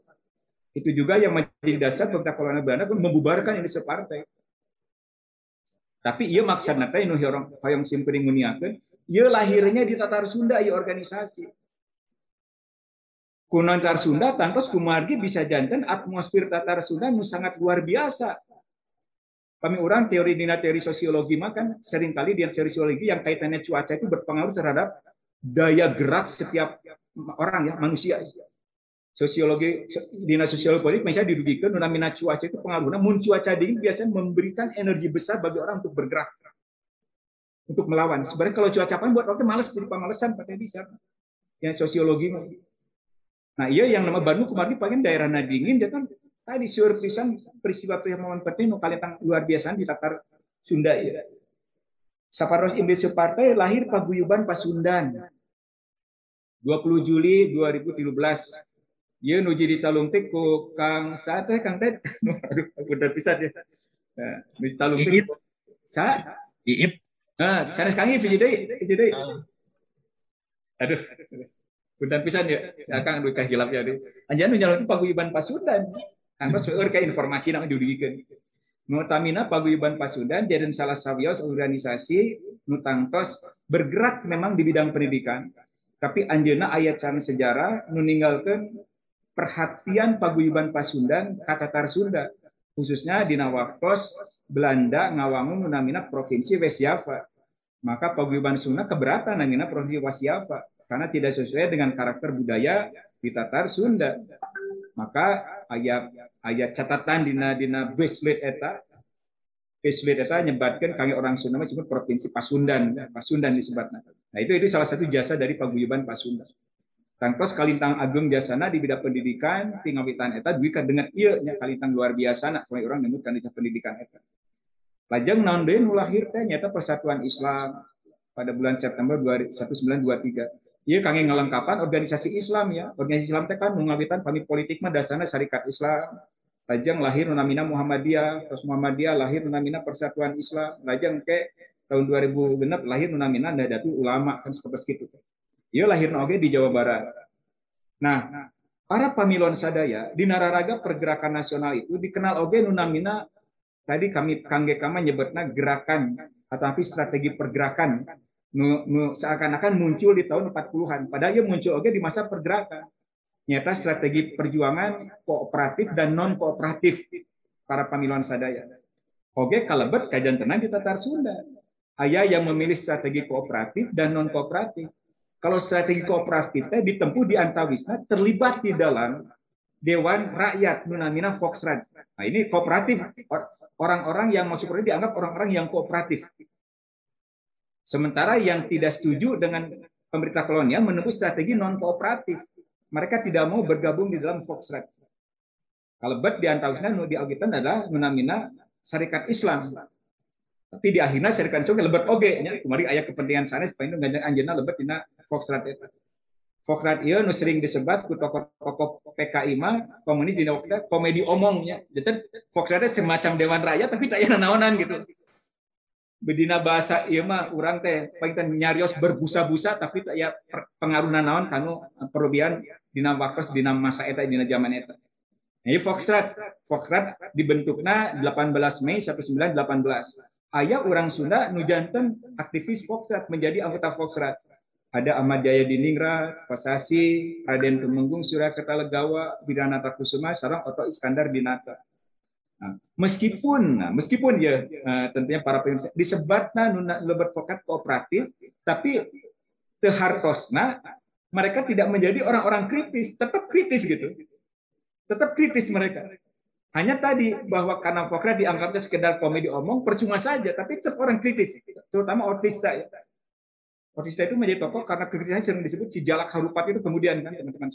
A: itu juga yang menjadi dasar kolonial Belanda membubarkan ini separtai. Tapi ia nata yang orang yang simpering muniakan, ia lahirnya di Tatar Sunda, ia organisasi. Kunan Tatar Sunda, tanpa kumargi bisa jantan atmosfer Tatar Sunda yang sangat luar biasa. Kami orang teori dina teori sosiologi makan sering kali di teori sosiologi yang kaitannya cuaca itu berpengaruh terhadap daya gerak setiap orang ya manusia sosiologi dinas sosiologi politik misalnya dirugikan namina cuaca itu pengaruhnya mun cuaca dingin biasanya memberikan energi besar bagi orang untuk bergerak untuk melawan. Sebenarnya kalau cuaca panas buat orang malas jadi pemalasan pakai bisa. Yang sosiologi nah iya yang nama Bandung kemarin pengen daerah dingin dia kan tadi surprisan peristiwa peristiwa penting kalian luar biasa di Tatar Sunda ya. Saparos Indonesia Partai lahir paguyuban Pasundan. 20 Juli 2013 Iya nuji di talungtik ku Kang Sate Kang Ted. Aduh, aku udah bisa dia. Nah, nuji talungtik. Sa? Iip. Nah, sana sekarang ini jadi jadi. Aduh. Punten pisan ya. Sekarang duit kahilap ya. Anjan nyalon paguyuban Pasundan. Angkos seueur ka informasi nak didugikeun. Nutamina paguyuban Pasundan jadi salah sawios organisasi nutangtos bergerak memang di bidang pendidikan. Tapi anjeuna ayat cara sejarah nuninggalkan perhatian paguyuban Pasundan kata Tar Sunda khususnya di Nawakos Belanda ngawangun namina provinsi West Java. Maka paguyuban Sunda keberatan namina provinsi West Java karena tidak sesuai dengan karakter budaya di Tatar Sunda. Maka ayat ayat catatan dina dina Beslet eta Beslet eta nyebatkan kami orang Sunda cuma provinsi Pasundan Pasundan disebutnya. Nah itu itu salah satu jasa dari paguyuban Pasundan Tangkos kalintang ageng jasana di bidang pendidikan tinggal witan eta duikan dengan iya nya kalintang luar biasa nak sampai orang nyebut di pendidikan eta. Lajeng naon deui nu lahir teh nyata Persatuan Islam pada bulan September 1923. Iya kangge ngelengkapan organisasi Islam ya. Organisasi Islam teh kan nu pamit politik mah dasarna syarikat Islam. Lajeng lahir Muhammadiyah, terus Muhammadiyah lahir Persatuan Islam. Lajeng ke tahun 2000 genep lahir namina Nahdlatul Ulama kan seperti itu. Ia lahir oge di Jawa Barat. Nah, para pamilon sadaya di nararaga pergerakan nasional itu dikenal oge nunamina tadi kami kangge kama nyebutna gerakan atau strategi pergerakan nu, nu seakan-akan muncul di tahun 40-an. Padahal ia muncul oge di masa pergerakan. Nyata strategi perjuangan kooperatif dan non kooperatif para pamilon sadaya. Oge kalebet kajian tenang di Tatar Sunda. Ayah yang memilih strategi kooperatif dan non kooperatif kalau strategi kooperatif kita ditempuh di Antawisna terlibat di dalam Dewan Rakyat Nunamina Foxrad. Nah ini kooperatif orang-orang yang masuk ini dianggap orang-orang yang kooperatif. Sementara yang tidak setuju dengan pemerintah kolonial menempuh strategi non kooperatif. Mereka tidak mau bergabung di dalam Foxtrot. Kalau bet di antawisna di Alkitab adalah menamina syarikat Islam. Tapi di akhirnya syarikat Islam lebet oge kemarin ayat kepentingan sana supaya ganjang anjeunna lebet dina Foxtrot itu. Foxtrot ieu nu sering disebut ku tokoh-tokoh PKI mah komunis dina waktu komedi omongnya. Jadi Foxtrot semacam dewan rakyat tapi tak naonan gitu bedina bahasa iya mah orang teh paling nyarios berbusa-busa tapi ya pengaruh naon kanu perubahan dina waktu dina masa eta dina zaman eta. Nah, ini Foxtrot, Foxtrot dibentuknya 18 Mei 1918. Ayah orang Sunda nujanten aktivis Foxtrot menjadi anggota Foxtrot. Ada Ahmad Jaya Diningrat, Pasasi, Raden Tumenggung, Surakarta Legawa, Biranata Kusuma, sarang Oto Iskandar Dinata. Nah, meskipun nah, meskipun ya uh, tentunya para pemirsa disebutnya nuna lebat vokat kooperatif tapi tehartosna mereka tidak menjadi orang-orang kritis tetap kritis gitu. Tetap kritis mereka. Hanya tadi bahwa karena Fokra dianggapnya sekedar komedi omong percuma saja tapi tetap orang kritis terutama otista ya otista itu menjadi tokoh karena kekritisan sering disebut si jalak harupat itu kemudian kan teman-teman.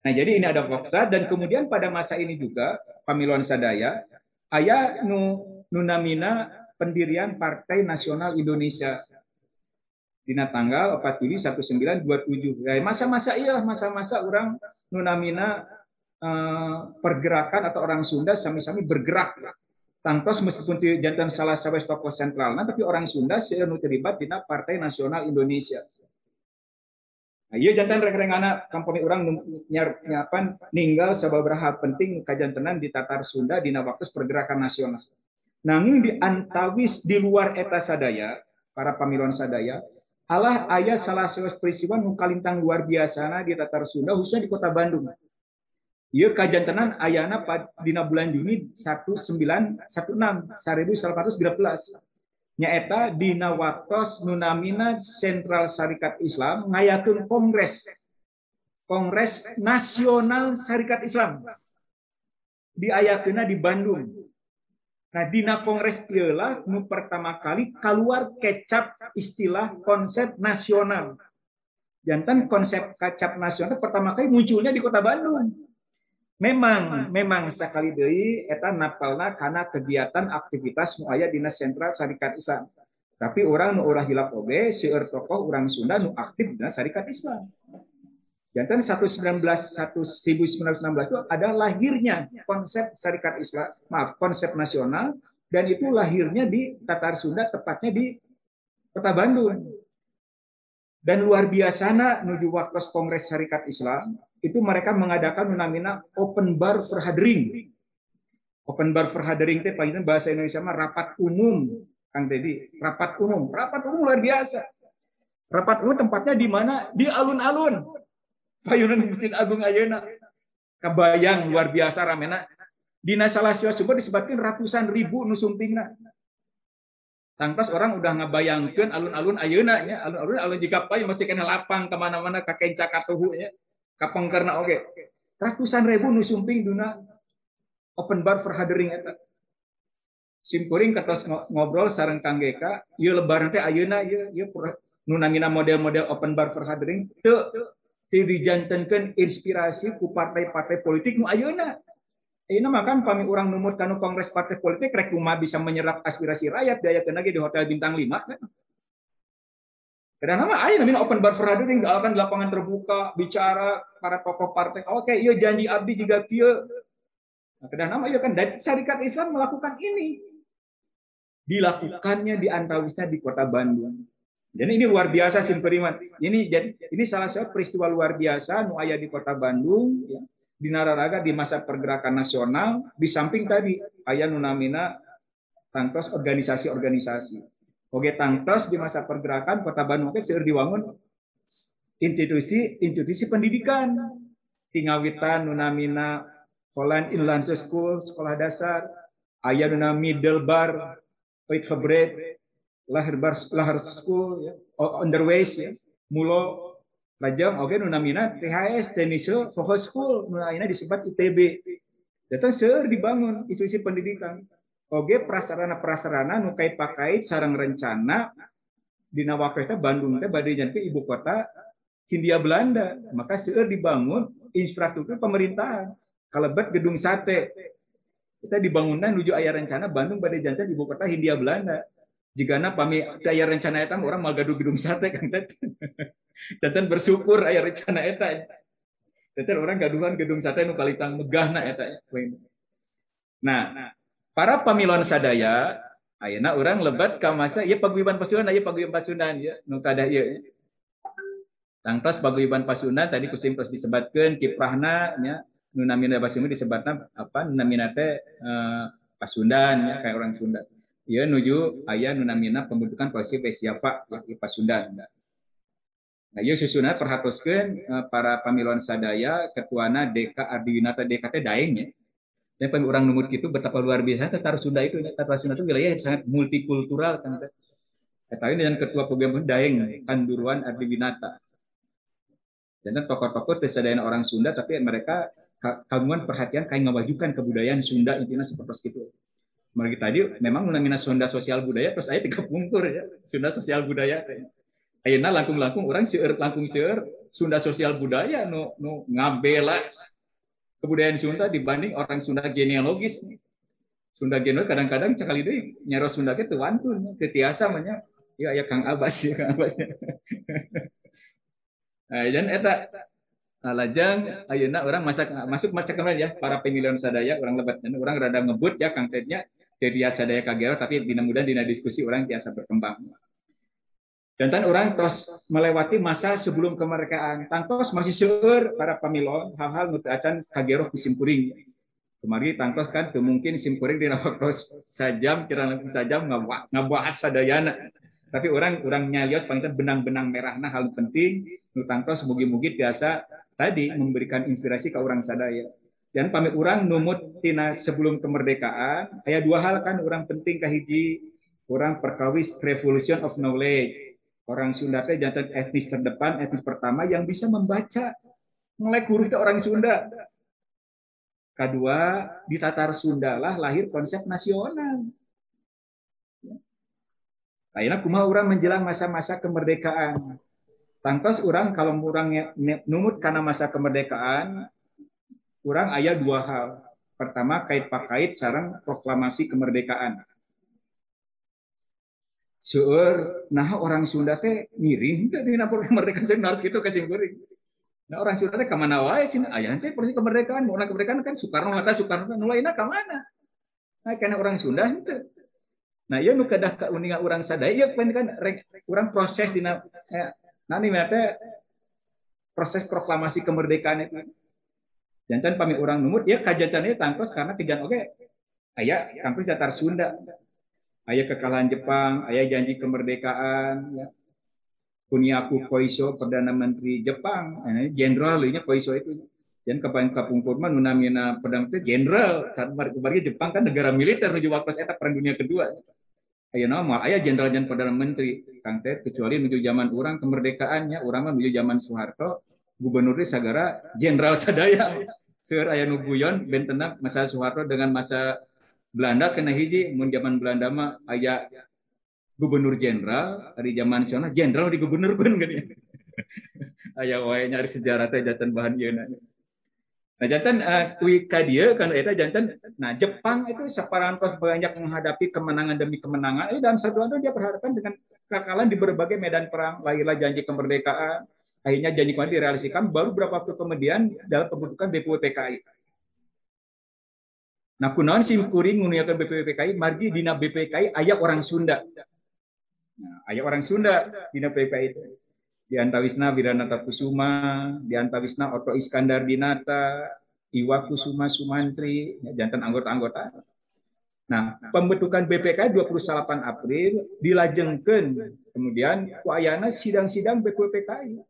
A: Nah, jadi ini ada Foxa dan kemudian pada masa ini juga Pamiluan Sadaya ayah nu nunamina pendirian Partai Nasional Indonesia. Dina tanggal 4 Juli 1927. Ya, masa-masa iya masa-masa orang nunamina eh, pergerakan atau orang Sunda sami-sami bergerak Tangtos meskipun jantan salah satu tokoh sentral, nah, tapi orang Sunda seenu terlibat di Partai Nasional Indonesia. Nah, iya jantan rek-rengana kampung orang nyar nyapan ninggal sababaraha penting kajantenan di Tatar Sunda di waktu pergerakan nasional. Nanging di antawis di luar eta sadaya, para pamiluan sadaya, Allah ayah salah satu peristiwa nu kalintang luar biasa di Tatar Sunda khususnya di kota Bandung. Iya kajantenan ayana dina bulan Juni 1916 1113 nyaeta dina waktos nunamina Sentral Syarikat Islam ngayatun kongres Kongres Nasional Syarikat Islam diayakena di Bandung. Nah, dina kongres ialah nu pertama kali keluar kecap istilah konsep nasional. Jantan konsep kecap nasional pertama kali munculnya di kota Bandung memang memang sekali deui eta napalna karena kegiatan aktivitas nu aya dina sentral Syarikat Islam. Tapi orang nu urah hilap oge seueur tokoh orang Sunda nu aktif dina Syarikat Islam. Jantan 1919 1916 itu ada lahirnya konsep Syarikat Islam, maaf, konsep nasional dan itu lahirnya di Tatar Sunda tepatnya di Kota Bandung. Dan luar biasa nuju waktu Kongres Syarikat Islam itu mereka mengadakan namanya open bar verhadering. Open bar verhadering itu paling bahasa Indonesia mah rapat umum, Kang Teddy. Rapat umum, rapat umum luar biasa. Rapat umum tempatnya di mana? Di alun-alun. Payunan Masjid Agung Ayeuna. Kebayang luar biasa ramena. Di salah sumber disebutkan ratusan ribu nusumpingna. Tangkas orang udah ngebayangkan alun-alun ayeuna ya, alun-alun alun jika payu masih kena lapang ke mana-mana kakek cakatuhu ya kapang karena oke. Okay. ratusan ribu nusumping duna open bar for hadering eta. Simpuring ketos ngobrol sareng Kang Geka ieu lebaran teh ayeuna ieu ieu nunamina model-model open bar for hadering teu teu dijantenkeun inspirasi ku partai-partai politik nu ayeuna. Ini makan kami orang numut kanu kongres partai politik rek bisa menyerap aspirasi rakyat daya kena di hotel bintang 5 kan nama ayo namanya open bar for hadering akan lapangan terbuka bicara para tokoh partai. Oke, iya janji abdi juga kia. Nah, nama iya kan dari syarikat Islam melakukan ini. Dilakukannya di antawisnya di kota Bandung. Jadi ini luar biasa simperiman. Ini jadi ini salah satu peristiwa luar biasa nu aya di kota Bandung ya. Di Nararaga di masa pergerakan nasional di samping tadi ayah nunamina tangkos organisasi-organisasi. Oke tangtos di masa pergerakan Kota Bandung itu seueur diwangun institusi institusi pendidikan. Tingawitan nunamina Holland Inland School sekolah dasar. Ayah nuna middle bar Oitgebred lahir bar school ya. Underways ya. Mulo lajang oke nunamina THS Teniso Fokus School nuna disebut ITB Datang seur dibangun institusi pendidikan. Oke prasarana-prasarana nukai pakai sarang rencana di waktu Bandung teh badai ke ibu kota Hindia Belanda. Maka seur dibangun infrastruktur pemerintahan. Kalebet gedung sate. Kita dibangunan menuju ayah rencana Bandung badai jantan ibu kota Hindia Belanda. Jika na pami ayah rencana eta orang mal gaduh gedung sate kan Jantan bersyukur ayah rencana eta. Jantan orang gaduhan gedung sate nu kalitang megahna eta. Nah, para pamilon sadaya ayeuna orang lebat ka masa ieu paguyuban pasunan aya paguyuban pasunan ya nu kada ieu. Tangtos paguyuban pasunan tadi kusim terus disebutkeun kiprahna nya nu namina basumi disebutna apa namina teh uh, pasundan ya kayak orang Sunda. Ieu nuju aya nu namina pembentukan posisi Besiapa ya Pasundan. Nah, ieu susuna perhatoskeun uh, para pamilon sadaya ketuana Deka Ardiwinata teh daeng ya dan orang numut itu betapa luar biasa Tatar Sunda itu. Tatar Sunda itu. Wilayah yang sangat multikultural kan Tapi dengan ketua program Daeng Kanduruan Ardi Winata. Dan tokoh-tokoh tersedaian orang Sunda tapi mereka kagungan perhatian kayak ngawajukan kebudayaan Sunda intinya seperti itu. Mereka tadi memang namanya Sunda sosial budaya terus saya tiga pungkur ya. Sunda sosial budaya Ayeuna langkung-langkung orang seueur langkung seueur Sunda sosial budaya nu nu ngabela kebudayaan Sunda dibanding orang Sunda genealogis. Sunda genealogis kadang-kadang cakali deui nyaro Sunda ke wantun, tetiasa manya ya ya Kang Abbas ya Kang Abbas. nah, dan eta lajang ayeuna orang masak masuk macam kemarin ya para pemilihan sadaya orang lebat orang rada ngebut ya Kang Tednya jadi sadaya kagero tapi dina mudah dina diskusi orang biasa berkembang. Dan tan orang terus melewati masa sebelum kemerdekaan. Tangkos masih seur para pemilon hal-hal nutu acan kagero kusimpuring. Kemari tangkos kan mungkin simpuring di terus sajam kira sajam ngabahas sadayana. Tapi orang orang nyalios paling benang-benang merah nah hal penting nu tangkos mugi-mugi biasa tadi memberikan inspirasi ke orang sadaya. Dan pamit orang numut tina sebelum kemerdekaan, ayat dua hal kan orang penting kahiji orang perkawis revolution of knowledge Orang Sunda teh jantan etnis terdepan, etnis pertama yang bisa membaca melek huruf orang Sunda. Kedua, di Tatar Sunda lah lahir konsep nasional. Akhirnya kumaha orang menjelang masa-masa kemerdekaan. Tangkos orang kalau orang numut karena masa kemerdekaan, orang ayat dua hal. Pertama, kait pakait sarang proklamasi kemerdekaan seueur nah orang Sunda teh miring teh dina kemerdekaan harus gitu kasih guring nah orang Sunda teh ke mana wae sih? Aya teh proses kemerdekaan mau kemerdekaan kan Soekarno ngata Soekarno nu lainna ka mana nah karena orang Sunda itu nah ieu nu kedah kauningan orang sadaya ieu kan orang proses dina eh, nani teh proses proklamasi kemerdekaan itu. Jantan pami orang numut ya kajantannya tangkos karena kejan oke aya kampus datar Sunda ayah kekalahan Jepang, ayah janji kemerdekaan, ya. Kuniaku Koiso Perdana Menteri Jepang, eh, jenderal ini Koiso itu. Dan kapan kapungkur mah nunamina pedang itu jenderal, karena kemarin Jepang kan negara militer menuju waktu eta perang dunia kedua. Ayah nama, ayah jenderal dan perdana menteri, kang teh kecuali menuju zaman orang kemerdekaannya, orang menuju zaman Soeharto, gubernurnya sagara jenderal sadaya. Seur ayah nubuyon bentena masa Soeharto dengan masa Belanda kena hiji mun zaman Belanda mah aya gubernur jenderal dari zaman sana jenderal di gubernur pun kan ya. aya wae nyari sejarah teh jantan bahan ieu Nah jantan uh, kui ka dieu kan eta jantan nah Jepang itu separantos banyak menghadapi kemenangan demi kemenangan eh, dan satu itu dia berhadapan dengan kekalahan di berbagai medan perang lahirlah janji kemerdekaan akhirnya janji kemerdekaan direalisasikan baru beberapa waktu kemudian dalam pembentukan BPUPKI Nah, kunaon sim kuring nguniakeun BPPKI margi dina BPKI aya orang Sunda. Nah, aya orang Sunda dina BPKI itu. Di antawisna Wiranata Kusuma, di antawisna Oto Iskandar Dinata, Iwa Kusuma Sumantri, ya, jantan anggota-anggota. Nah, pembentukan BPK 28 April dilajengkeun kemudian ku sidang-sidang BPPKI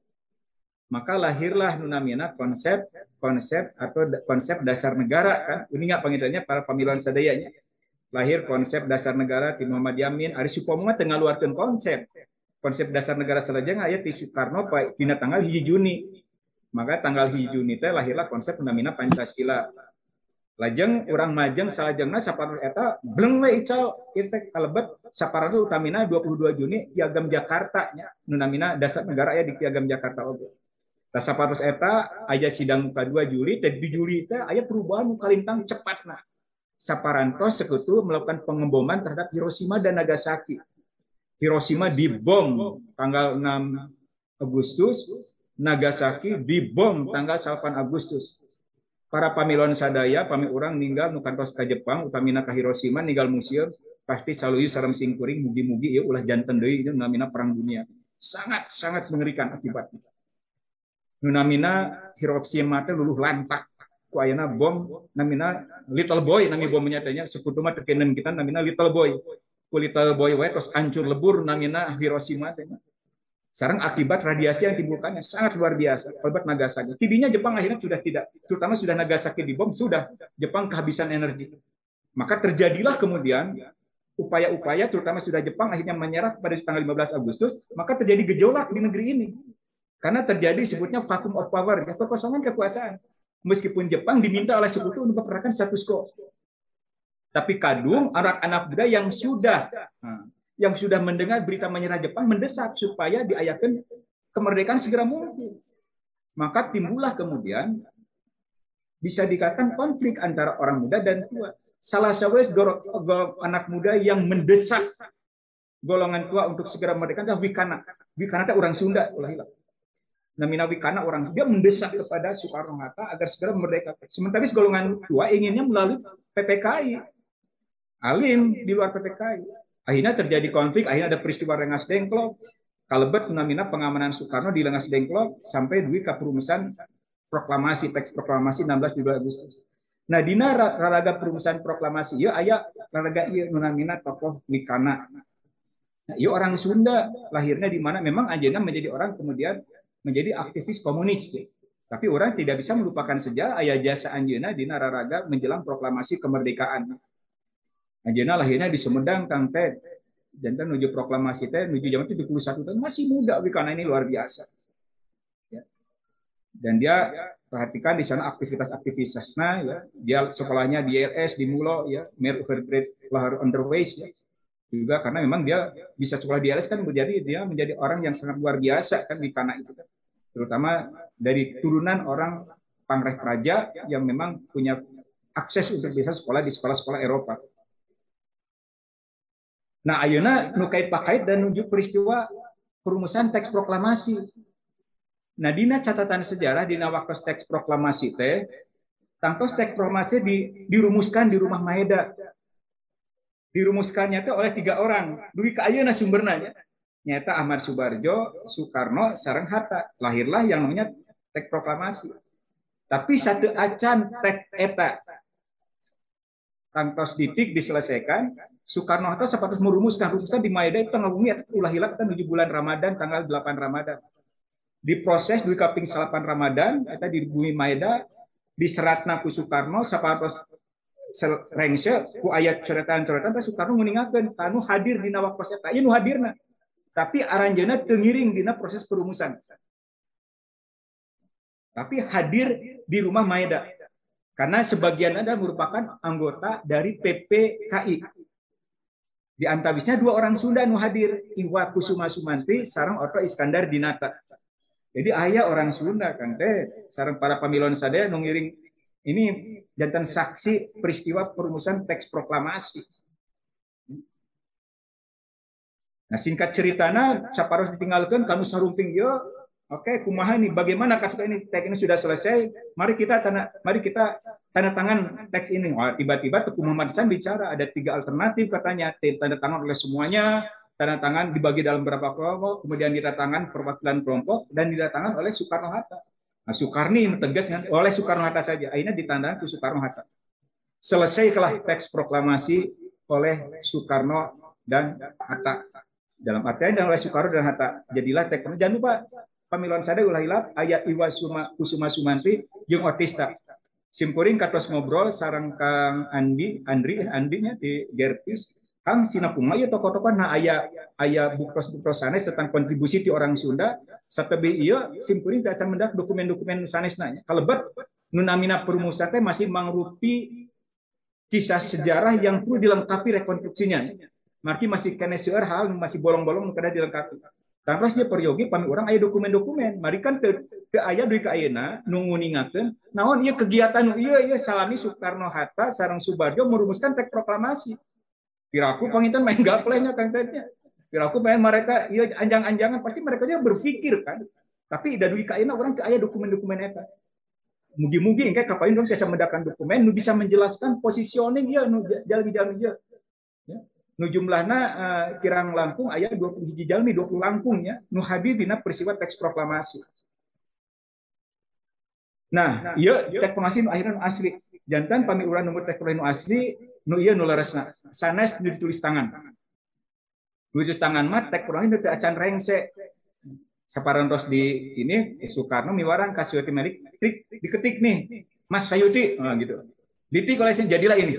A: maka lahirlah nunamina konsep konsep atau konsep dasar negara kan? Ini nggak panggilannya para pemilihan sadayanya. Lahir konsep dasar negara di Muhammad Yamin. Ari Supomo tengah luarkan konsep. Konsep dasar negara selajeng ayat di Soekarno dina tanggal hiji Juni. Maka tanggal hiji Juni teh lahirlah konsep nunamina Pancasila. Lajeng orang majeng salajengna saparos eta bleng we ical. Irtek kalebet saparos utamina 22 Juni piagam Jakarta nya nunamina dasar negara ya di piagam Jakarta oge Nah, sapatos eta aya sidang muka 2 Juli teh di Juli teh aya perubahan nu kalintang cepatna saparantos sekutu melakukan pengeboman terhadap Hiroshima dan Nagasaki. Hiroshima dibom tanggal 6 Agustus Nagasaki dibom tanggal 8 Agustus. Para pamilon sadaya pami orang ninggal nukantos ke Jepang utamina ke Hiroshima ninggal museum pasti selalu sarang singkuring mugi-mugi ya ulah jantan deui itu namina perang dunia. Sangat sangat mengerikan akibatnya nunamina Hiroshima teh luluh lantak ku ayana bom namina little boy nami bom nyatanya sekutu mah tekenen kita namina little boy ku little boy wae terus hancur lebur namina Hiroshima teh sekarang akibat radiasi yang timbulkannya sangat luar biasa. Akibat Nagasaki. Tidinya Jepang akhirnya sudah tidak, terutama sudah Nagasaki dibom, sudah Jepang kehabisan energi. Maka terjadilah kemudian upaya-upaya, terutama sudah Jepang akhirnya menyerah pada tanggal 15 Agustus, maka terjadi gejolak di negeri ini. Karena terjadi sebutnya vacuum of power, ya, kekosongan kekuasaan. Meskipun Jepang diminta oleh sekutu untuk memperkenalkan status quo. Tapi kadung anak-anak muda yang sudah nah, yang sudah mendengar berita menyerah Jepang mendesak supaya diayakan kemerdekaan segera mungkin. Maka timbullah kemudian bisa dikatakan konflik antara orang muda dan tua. Salah satu anak muda yang mendesak golongan tua untuk segera merdeka adalah Wikana. Wikana itu orang Sunda, ulah Namina Wikana orang dia mendesak kepada Soekarno Hatta agar segera merdeka. Sementara golongan tua inginnya melalui PPKI. Alim di luar PPKI. Akhirnya terjadi konflik, akhirnya ada peristiwa Rengas Dengklok, kalebet namina pengamanan Soekarno di Rengas Dengklok sampai duit ke perumusan proklamasi teks proklamasi 16 Agustus. Nah, dina raraga perumusan proklamasi ya ayah raraga iya nunamina tokoh Wikana. Nah, iya orang Sunda lahirnya di mana memang Anjena menjadi orang kemudian menjadi aktivis komunis. Tapi orang tidak bisa melupakan sejarah ayah jasa Anjena di raraga menjelang proklamasi kemerdekaan. Anjena lahirnya di Sumedang Kang Ted. Jantan menuju proklamasi teh menuju zaman 71 tahun masih muda karena ini luar biasa. Ya. Dan dia perhatikan di sana aktivitas-aktivitasnya ya. Dia sekolahnya di LS di Mulo ya, Mer Overgrade Lahar Underways ya. Juga karena memang dia bisa sekolah di LS kan menjadi dia menjadi orang yang sangat luar biasa kan di tanah itu kan. Terutama dari turunan orang Pangreh Praja yang memang punya akses untuk bisa sekolah di sekolah-sekolah Eropa. Nah, ayeuna nu kait pakait dan nunjuk peristiwa perumusan teks proklamasi. Nah, dina catatan sejarah dina waktu teks proklamasi teh tangkos teks proklamasi di, dirumuskan di rumah Maeda. Dirumuskannya teh oleh tiga orang. Dugi ka ayeuna sumberna Nyata Ahmad Subarjo, Soekarno, sareng Hatta. Lahirlah yang namanya teks proklamasi. Tapi satu acan teks eta tangkos titik diselesaikan Soekarno Hatta sepatus merumuskan khususnya di Maeda itu tanggal bumi ulah hilap kita menuju bulan Ramadan tanggal 8 Ramadan. Diproses di kaping 8 Ramadan kita di bumi Maeda diseratna ku Soekarno sepatus rengse ku ayat coretan-coretan ta Soekarno nguningakeun kanu hadir dina waktu eta. Ieu nu hadirna. Tapi aranjeuna teu ngiring dina proses perumusan. Tapi hadir di rumah Maeda. Karena sebagian ada merupakan anggota dari PPKI, di antawisnya dua orang Sunda nu hadir, Iwa Kusuma Sumanti sarang Otto Iskandar Dinata. Jadi ayah orang Sunda kan teh sarang para pamilon sadaya nu ngiring ini jantan saksi peristiwa perumusan teks proklamasi. Nah singkat ceritana saparos ditinggalkan kamu sarumping yo Oke, kumaha nih bagaimana kasus ini teks ini sudah selesai? Mari kita tanda mari kita tanda tangan teks ini. Wah, tiba-tiba Teguh Muhammad Hasan bicara ada tiga alternatif katanya tanda tangan oleh semuanya, tanda tangan dibagi dalam beberapa kelompok, kemudian tangan perwakilan kelompok dan tangan oleh Soekarno Hatta. Nah, Soekarni tegas kan oleh Soekarno Hatta saja. Akhirnya ditandakan ke Soekarno Hatta. Selesai kelah teks proklamasi oleh Soekarno dan Hatta. Dalam artian dan oleh Soekarno dan Hatta. Jadilah teks. Jangan lupa pamiluan sadaya ulah hilap ayat Iwa Suma, Kusuma Sumanti jeung Otista. Simpuring katos ngobrol sarang Kang Andi, Andri, Andinya di Gertis. Kang Cina Puma ya tokoh-tokoh nah ayah ayah buktos-buktos sanes tentang kontribusi di orang Sunda satebi iya simpuling tak mendak dokumen-dokumen sanes nanya kalebet nunamina teh masih mangrupi kisah sejarah yang perlu dilengkapi rekonstruksinya. Marki masih kena seueur hal masih bolong-bolong kada dilengkapi. Terus dia peryogi pami orang ayah dokumen-dokumen. Mari kan ke, ke ayah duit ke ayana nunggu ningakan. Naon iya kegiatan iya iya salami Soekarno Hatta sarang Subarjo merumuskan teks proklamasi. Piraku pangitan main gaplenya kan tanya. Piraku main mereka iya anjang-anjangan pasti mereka juga berpikir kan. Tapi ke ayana orang ke ayah dokumen-dokumen eta mugi-mugi engke kapain dong bisa mendakan dokumen nu bisa menjelaskan positioning ya nu jalmi-jalmi ya. ya. Nu jumlahna uh, kirang langkung aya 20 hiji jalmi 20 langkung ya nu hadir dina peristiwa teks proklamasi. Nah, iya teks proklamasi nu akhirnya asli. Jantan pami urang nomor teks asli nu iya nu leresna. Sanes nu ditulis tangan. Nu ditulis tangan mah teks proklamasi nu teu acan rengse Saparantos di ini eh, Soekarno miwarang Kasyuti Melik trik diketik nih Mas Sayuti oh, gitu. Ditik oleh jadilah ini.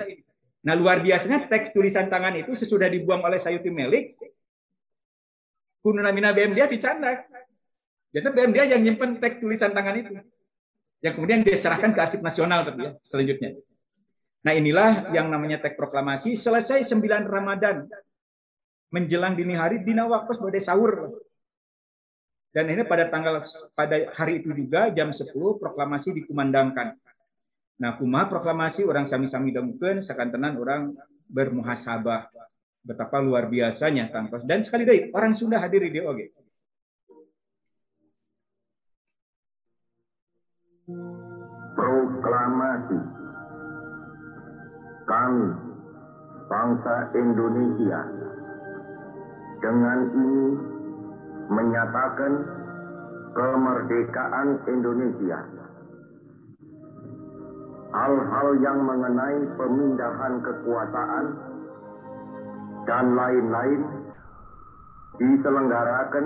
A: Nah luar biasanya teks tulisan tangan itu sesudah dibuang oleh Sayuti Melik, Kununamina BM dia dicandak. Jadi BM dia yang nyimpen teks tulisan tangan itu. Yang kemudian diserahkan ke arsip nasional tapi ya, selanjutnya. Nah inilah yang namanya teks proklamasi. Selesai 9 Ramadan. Menjelang dini hari, dina waktu sebagai sahur. Dan ini pada tanggal pada hari itu juga jam 10 proklamasi dikumandangkan. Nah, kuma proklamasi orang sami-sami demukeun sakantenan orang bermuhasabah. Betapa luar biasanya tangkos dan sekali lagi orang Sunda hadir di oge.
D: Proklamasi kami bangsa Indonesia dengan ini menyatakan kemerdekaan Indonesia. Hal-hal yang mengenai pemindahan kekuasaan dan lain-lain diselenggarakan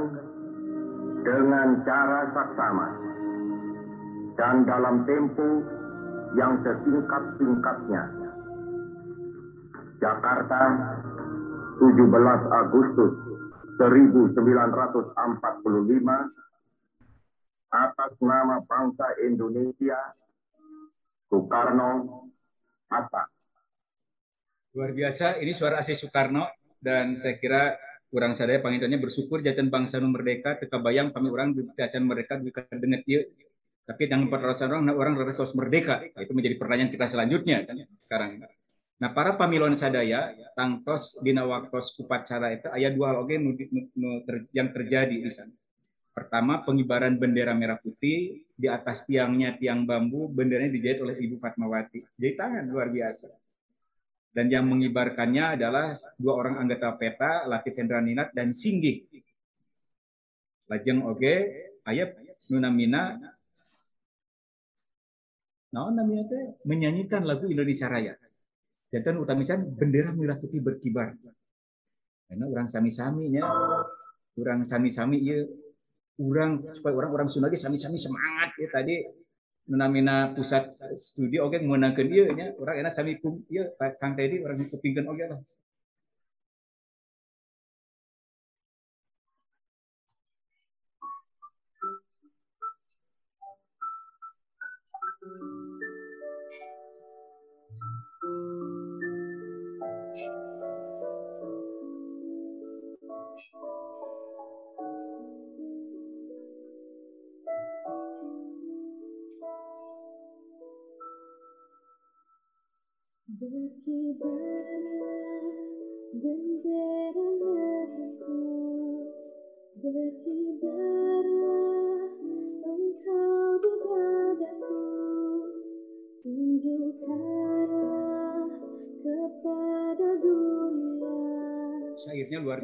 D: dengan cara saksama dan dalam tempo yang sesingkat-singkatnya. Jakarta, 17 Agustus 1945 atas nama bangsa Indonesia Soekarno Hatta.
A: Luar biasa, ini suara asli Soekarno dan saya kira kurang sadaya pangitannya bersyukur jatan bangsa nu merdeka teka bayang kami orang jatan mereka bisa denget ya tapi dengan perasaan orang orang resos merdeka. Itu menjadi pertanyaan kita selanjutnya kan sekarang Nah, para pamilon sadaya tangtos dina waktos upacara itu ayat dua hal oke yang terjadi di sana. Pertama, pengibaran bendera merah putih di atas tiangnya tiang bambu, benderanya dijahit oleh Ibu Fatmawati. Jadi tangan luar biasa. Dan yang mengibarkannya adalah dua orang anggota PETA, Latif Hendra dan Singgih. Lajeng oke, ayat Nunamina Nah, namanya menyanyikan lagu Indonesia Raya. Jantan utamisan bendera merah putih berkibar. Karena orang sami-saminya, orang sami-sami ya, orang supaya orang-orang Sunda sami-sami semangat ya tadi. Namina pusat studi oke okay, menangkan dia nya orang enak sami kum ya Kang Teddy orang kupingkan oke okay lah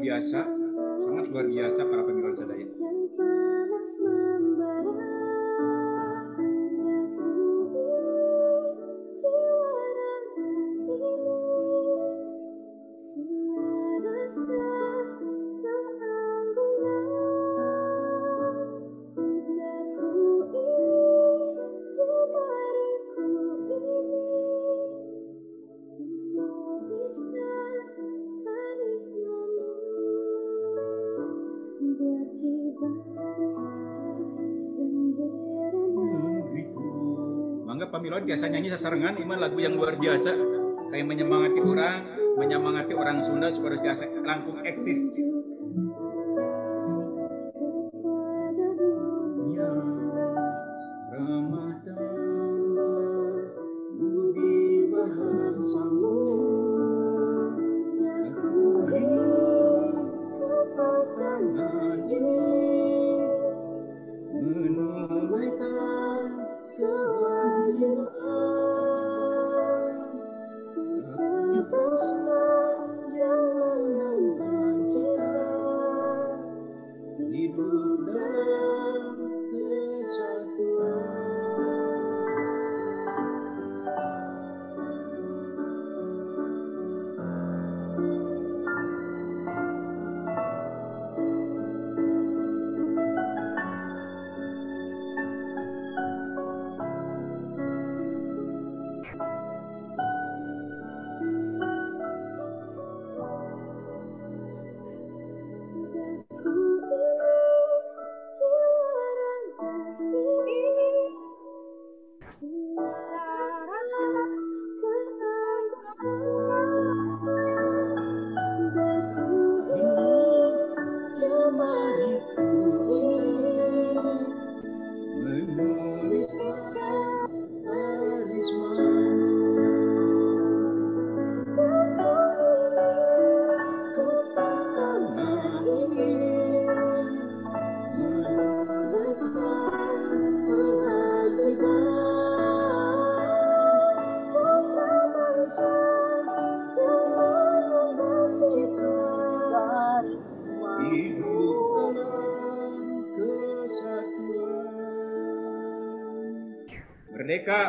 A: biasa, sangat luar biasa para pemilik biasa nyanyi sasarengan ini lagu yang luar biasa kayak menyemangati orang, menyemangati orang Sunda supaya langsung eksis.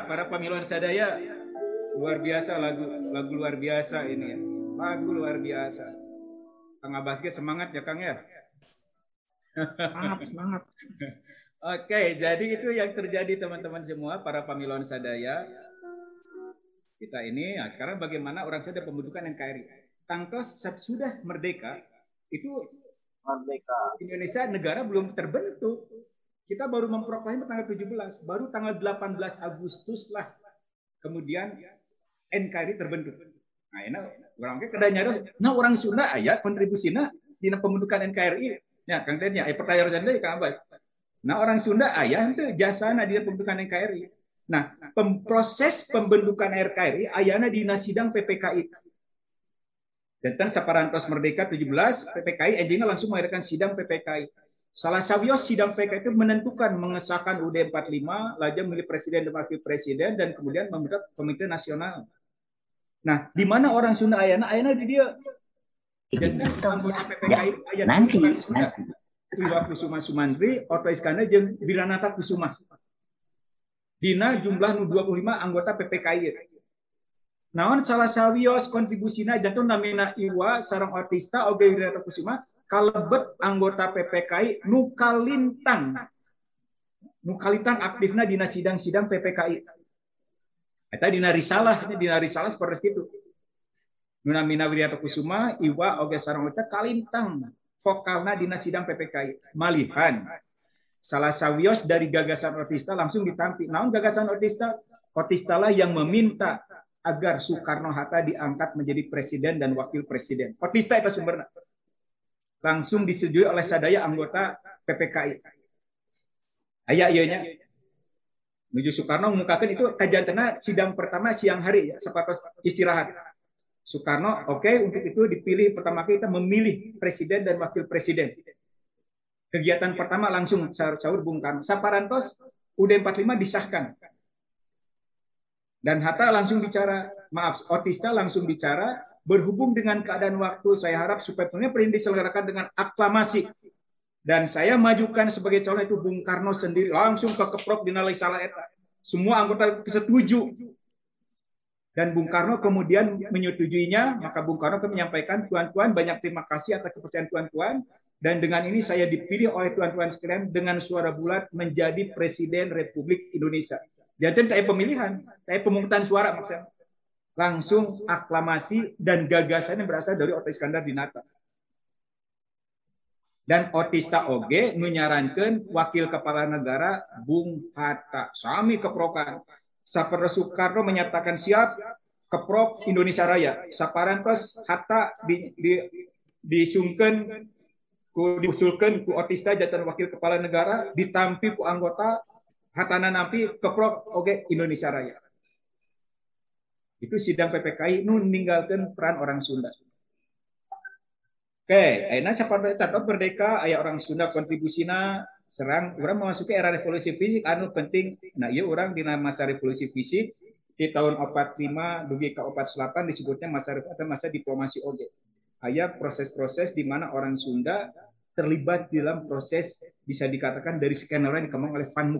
A: Para pamiluan sadaya. Luar biasa lagu lagu luar biasa ini ya. Lagu luar biasa. Kang Abbas ge semangat ya Kang ya.
B: Semangat, semangat.
A: Oke, jadi itu yang terjadi teman-teman semua para pamiluan sadaya. Kita ini, nah sekarang bagaimana orang sudah pembentukan NKRI. Tangkos sudah merdeka, itu
E: Merdeka.
A: Indonesia negara belum terbentuk. Kita baru memproklamasi tanggal 17, baru tanggal 18 Agustus lah kemudian NKRI terbentuk. Nah, ini orang ke kedanya nah orang Sunda ayat kontribusinya di pembentukan NKRI. Ya, Kang Tenya, eh pertanyaan saya Kang Abay. Nah, orang Sunda ayah itu jasana di pembentukan NKRI. Nah, pem proses pembentukan NKRI ayana di sidang PPKI. Dan saparantos merdeka 17 PPKI endingnya langsung mengadakan sidang PPKI. Salah sawios sidang PPKI itu menentukan mengesahkan UUD 45, lajang memilih presiden dan wakil presiden dan kemudian membentuk komite nasional. Nah, di mana orang Sunda ayana? Ayana di dia. Dan anggota PPKI ayat
E: Nanti,
A: Sunda.
E: nanti.
A: Iwa Kusuma Sumantri, Otto Iskandar, jeung Wiranata Kusuma. Dina jumlah nu 25 anggota PPKI. Naon salah sawios kontribusina jantung namina Iwa sarang artista oge Wiranata Kusuma kalebet anggota PPKI nu kalintang nu kalintang aktifna dina sidang-sidang PPKI. Eta dina risalah, dina risalah seperti itu. Nu namina Wiranata Kusuma, Iwa oge sarang artista kalintang vokalna dina sidang PPKI. Malihan salah sawios dari gagasan Otista langsung ditampil. Namun gagasan Otista, Otista lah yang meminta agar Soekarno-Hatta diangkat menjadi presiden dan wakil presiden. Otista itu sumbernya. Langsung disetujui oleh sadaya anggota PPKI. Ayah ianya. Menuju Soekarno mengungkapkan itu kajantena sidang pertama siang hari ya, sepatos istirahat. Soekarno, oke okay, untuk itu dipilih pertama kita memilih presiden dan wakil presiden. Kegiatan pertama langsung caur-caur Bung Karno. Saparantos UUD 45 disahkan. Dan Hatta langsung bicara, maaf, Otista langsung bicara, berhubung dengan keadaan waktu, saya harap supaya pemilihan diselenggarakan dengan aklamasi. Dan saya majukan sebagai calon itu Bung Karno sendiri, langsung ke keprok dinalai salah eta. Semua anggota setuju. Dan Bung Karno kemudian menyetujuinya, maka Bung Karno menyampaikan, Tuan-Tuan banyak terima kasih atas kepercayaan Tuan-Tuan, dan dengan ini saya dipilih oleh Tuan-Tuan sekalian dengan suara bulat menjadi Presiden Republik Indonesia. Jadi kayak pemilihan, kayak pemungutan suara maksudnya. Langsung aklamasi dan gagasannya berasal dari Otto Iskandar Dinata. Dan Otista Oge menyarankan wakil kepala negara Bung Hatta. Sami keprokan. Saparto Soekarno menyatakan siap keprok Indonesia Raya. Saparantos Hatta di, di, disungken ku diusulkan ku otista jatan wakil kepala negara ditampi ku anggota hatana nampi keprok oke Indonesia Raya. Itu sidang PPKI nun meninggalkan peran orang Sunda. Oke, ayeuna saparto eta merdeka aya orang Sunda kontribusina serang orang memasuki era revolusi fisik anu penting nah iya orang di masa revolusi fisik di tahun 45 dugi ke 48 disebutnya masa atau masa diplomasi oge ayat proses-proses di mana orang Sunda terlibat dalam proses bisa dikatakan dari skenario yang dikembang oleh Van.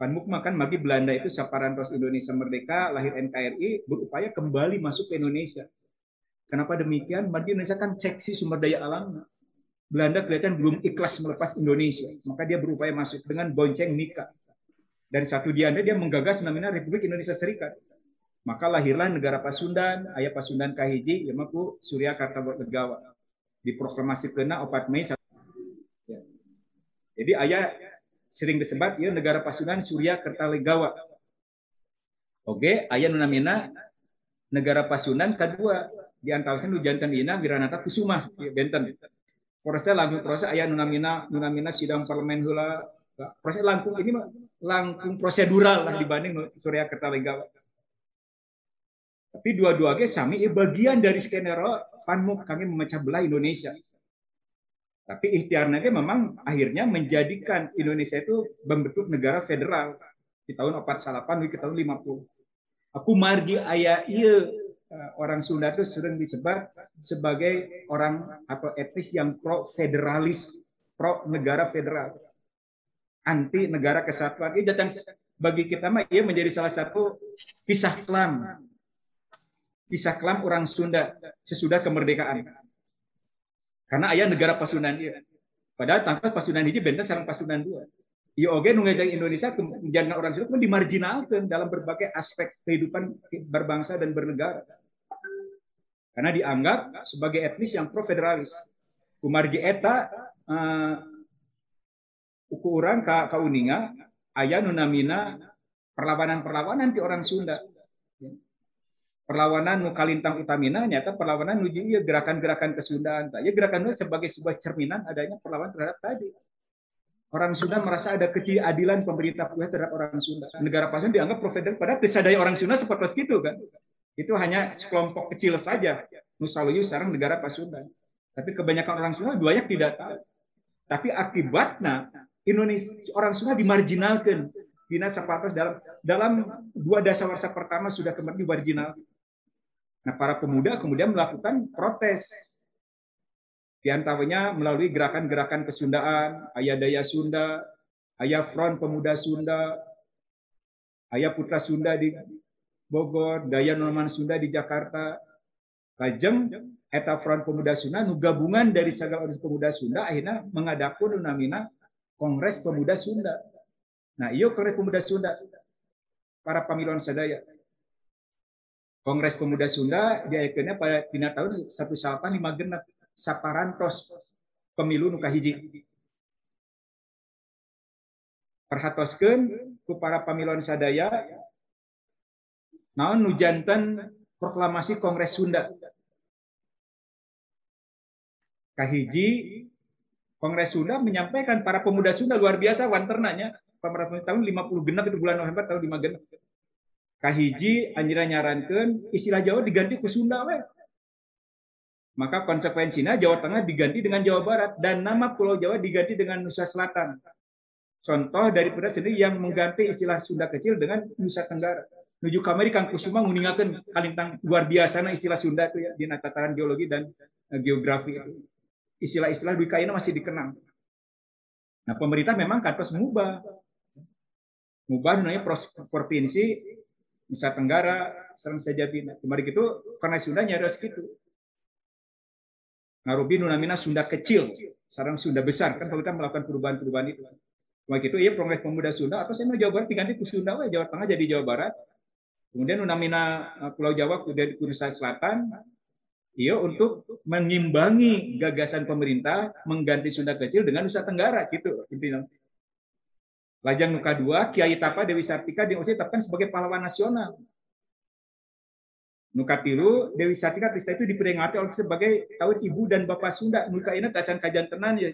A: Van Mook makan bagi Belanda itu Saparantos Indonesia Merdeka, lahir NKRI, berupaya kembali masuk ke Indonesia. Kenapa demikian? Bagi Indonesia kan cek si sumber daya alamnya. Belanda kelihatan belum ikhlas melepas Indonesia, maka dia berupaya masuk dengan bonceng Mika. Dari satu dia dia menggagas namanya Republik Indonesia Serikat. Maka lahirlah negara Pasundan, ayah Pasundan Kahiji, ya maku Surya Legawa. Diproklamasi kena 4 Mei. Ya. Jadi ayah sering disebut ya negara Pasundan Surya Kertalegawa. Oke, ayah namina negara Pasundan kedua di antaranya Nujantan Ina Wiranata Kusuma ya, Benten prosesnya langsung proses ayah nunamina nunamina sidang parlemen hula proses langkung ini langkung prosedural lah dibanding Surya Kertalegawat. Tapi dua-duanya sami ya bagian dari skenario Mook kami memecah belah Indonesia. Tapi ikhtiarnya memang akhirnya menjadikan Indonesia itu membentuk negara federal di tahun 48 ke tahun 50. Aku margi ayah iya orang Sunda itu sering disebut sebagai orang atau etnis yang pro federalis, pro negara federal, anti negara kesatuan. Ini datang bagi kita mah ia menjadi salah satu pisah kelam, pisah kelam orang Sunda sesudah kemerdekaan. Karena ayah negara Pasundan dia. Padahal tanpa Pasundan ini benteng sarang Pasundan dua. Iya oke nunggu Indonesia kemudian orang Sunda dimarginalkan dalam berbagai aspek kehidupan berbangsa dan bernegara. Karena dianggap sebagai etnis yang pro federalis. Kumargi eta uh, ukuran ka kauninga aya nunamina perlawanan-perlawanan di orang Sunda. Perlawanan nu kalintang utamina nyata perlawanan nuju ya gerakan-gerakan kesundaan. Ya gerakan itu sebagai sebuah cerminan adanya perlawanan terhadap tadi. Orang Sunda merasa ada ketidakadilan pemerintah pusat terhadap orang Sunda. Negara Pasundan dianggap pro federal, padahal pesadaya orang Sunda seperti itu kan. Itu hanya sekelompok kecil saja. Nusa Loyo sekarang negara Pasundan. Tapi kebanyakan orang Sunda banyak tidak tahu. Tapi akibatnya Indonesia orang Sunda dimarginalkan. Dina Sapatos dalam dalam dua dasar warsa pertama sudah kembali dimarginal. Nah, para pemuda kemudian melakukan protes. Di antaranya melalui gerakan-gerakan kesundaan, Ayah Daya Sunda, Ayah Front Pemuda Sunda, Ayah Putra Sunda di Bogor, Daya Norman Sunda di Jakarta, Kajem, Eta Front Pemuda Sunda, gabungan dari segala ormas pemuda Sunda, akhirnya mengadakan namina Kongres Pemuda Sunda. Nah, iyo Kongres Pemuda Sunda, para pemilihan sadaya. Kongres Pemuda Sunda diayakannya pada tina tahun satu salapan lima genap saparantos pemilu nuka hiji. Perhatoskeun ku para pemilihan sadaya naon nujantan proklamasi Kongres Sunda. Kahiji Kongres Sunda menyampaikan para pemuda Sunda luar biasa wanternanya pemerintah tahun 50 genap itu bulan November tahun 5 genap. Kahiji anjira nyarankan istilah Jawa diganti ke Sunda we. Maka konsekuensinya Jawa Tengah diganti dengan Jawa Barat dan nama Pulau Jawa diganti dengan Nusa Selatan. Contoh dari daripada sendiri yang mengganti istilah Sunda kecil dengan Nusa Tenggara. Nuju kamari Kang Kusuma nguningakeun kalintang luar biasa nah istilah Sunda itu ya di tataran geologi dan uh, geografi itu. Istilah-istilah di kaina masih dikenang. Nah, pemerintah memang kantos mengubah. Mengubah namanya provinsi Nusa Tenggara, Serang Sajabina. Kemarin itu karena Sunda nyaris gitu. Ngarubi nunamina Sunda kecil, sekarang Sunda besar kan kalau kita melakukan perubahan-perubahan itu. Waktu itu ya Kongres Pemuda Sunda atau saya mau Jawa Barat diganti ke Sunda, Jawa Tengah jadi Jawa Barat. Kemudian nunamina Pulau Jawa dari Nusa Selatan, iya untuk mengimbangi gagasan pemerintah mengganti Sunda kecil dengan Nusa Tenggara gitu intinya. Lajang nuka dua, Kiai Tapa Dewi Sartika ditetapkan sebagai pahlawan nasional. Nuka tilu, Dewi Sartika Krista itu diperingati oleh sebagai tahun ibu dan bapak Sunda. Nuka ini tacan kajan tenan ya.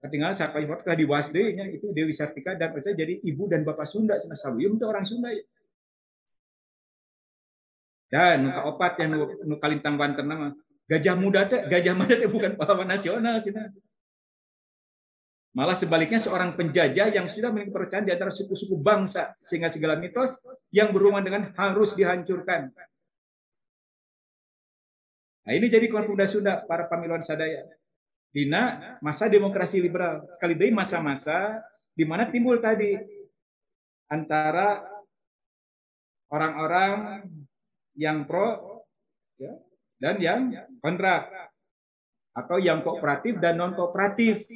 A: Tinggal saat Pak Iwat di Wasde nya itu Dewi Sartika dan itu jadi ibu dan bapak Sunda. Cina Sabuyum itu orang Sunda ya. Dan nuka opat yang nuka lintang banten nama gajah muda gajah muda teh bukan pahlawan nasional cina. Malah sebaliknya seorang penjajah yang sudah memiliki kepercayaan di antara suku-suku bangsa sehingga segala mitos yang berhubungan dengan harus dihancurkan. Nah, ini jadi konfundasi Sunda para pamiluan sadaya. Dina masa demokrasi liberal. Sekali dari masa-masa di mana timbul tadi antara orang-orang yang pro ya, dan yang kontra atau yang kooperatif dan non kooperatif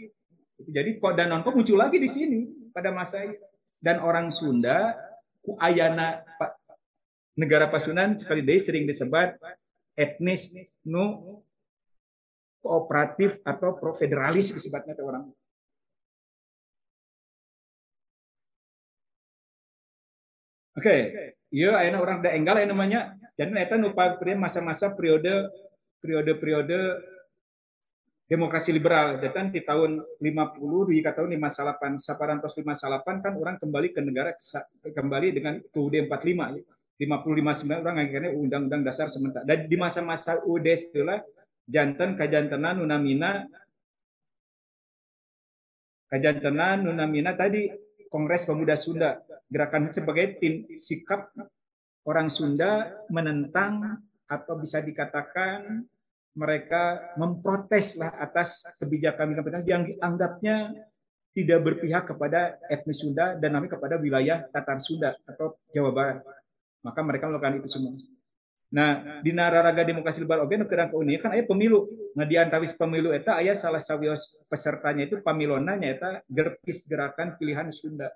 A: jadi kok dan nonko muncul lagi di sini pada masa itu. Dan orang Sunda, ayana negara Pasunan sekali deh sering disebut etnis nu kooperatif atau pro federalis disebutnya orang. Oke, okay. iya ayana orang da enggal ya namanya. Jadi eta nupa masa-masa periode periode-periode demokrasi liberal datang di tahun 50 di tahun 58 saparantos 58 kan orang kembali ke negara kembali dengan UUD 45 50 59 orang akhirnya undang-undang dasar sementara. Dan di masa-masa UUD setelah jantan kajantenan nunamina kajantenan nunamina tadi Kongres Pemuda Sunda. Gerakan sebagai tim sikap orang Sunda menentang atau bisa dikatakan mereka memprotes lah atas kebijakan kebijakan yang dianggapnya tidak berpihak kepada etnis Sunda dan namanya kepada wilayah Tatar Sunda atau Jawa Barat. Maka mereka melakukan itu semua. Nah, di nararaga demokrasi liberal oke nukeran keunikan ayah pemilu. Nah, di antawis pemilu eta ayah salah sawios pesertanya itu pamilonanya eta gerpis gerakan pilihan Sunda.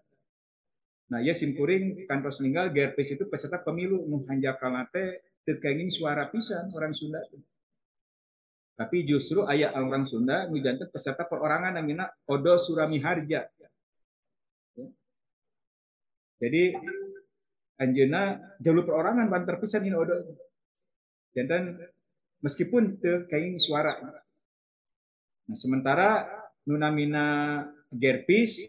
A: Nah, ya simpuring kantos meninggal gerpis itu peserta pemilu nu hanjakalate terkenging suara pisan orang Sunda. Tapi justru ayah orang Sunda nujantan peserta perorangan namanya Odo Surami Harja. Jadi anjena jalur perorangan banter pisan ini Odo. Jantan meskipun te kain suara. Nah, sementara Nunamina Gerpis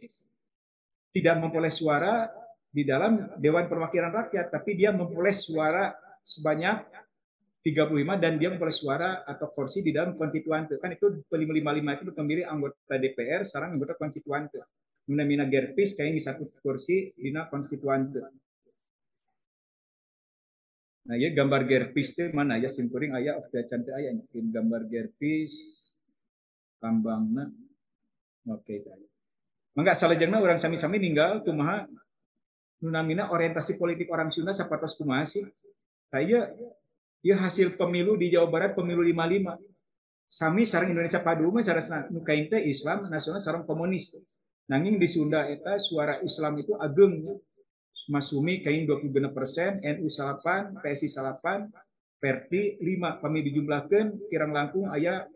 A: tidak memperoleh suara di dalam Dewan Perwakilan Rakyat, tapi dia memperoleh suara sebanyak 35 dan dia memperoleh suara atau kursi di dalam konstituante. Kan itu 555 itu memilih anggota DPR, sekarang anggota konstituante. Mina mina gerpis kayak di satu kursi di konstituante. Nah, ya gambar gerpis itu mana ya simpuring ayah of the cantik ayah gambar gerpis kambangna. Oke, okay, Mangga salah jengna orang sami-sami ninggal kumaha nunamina orientasi politik orang Sunda sapatos kumaha sih. Saya Ya hasil pemilu di Jawa Barat pemilu 55. Sami sarang Indonesia padu mah sareng nukain teh Islam nasional sarang komunis. Nanging di Sunda eta suara Islam itu ageng Masumi kain 26 persen, NU salapan, PSI salapan, Perti 5. Kami dijumlahkan kirang langkung ayah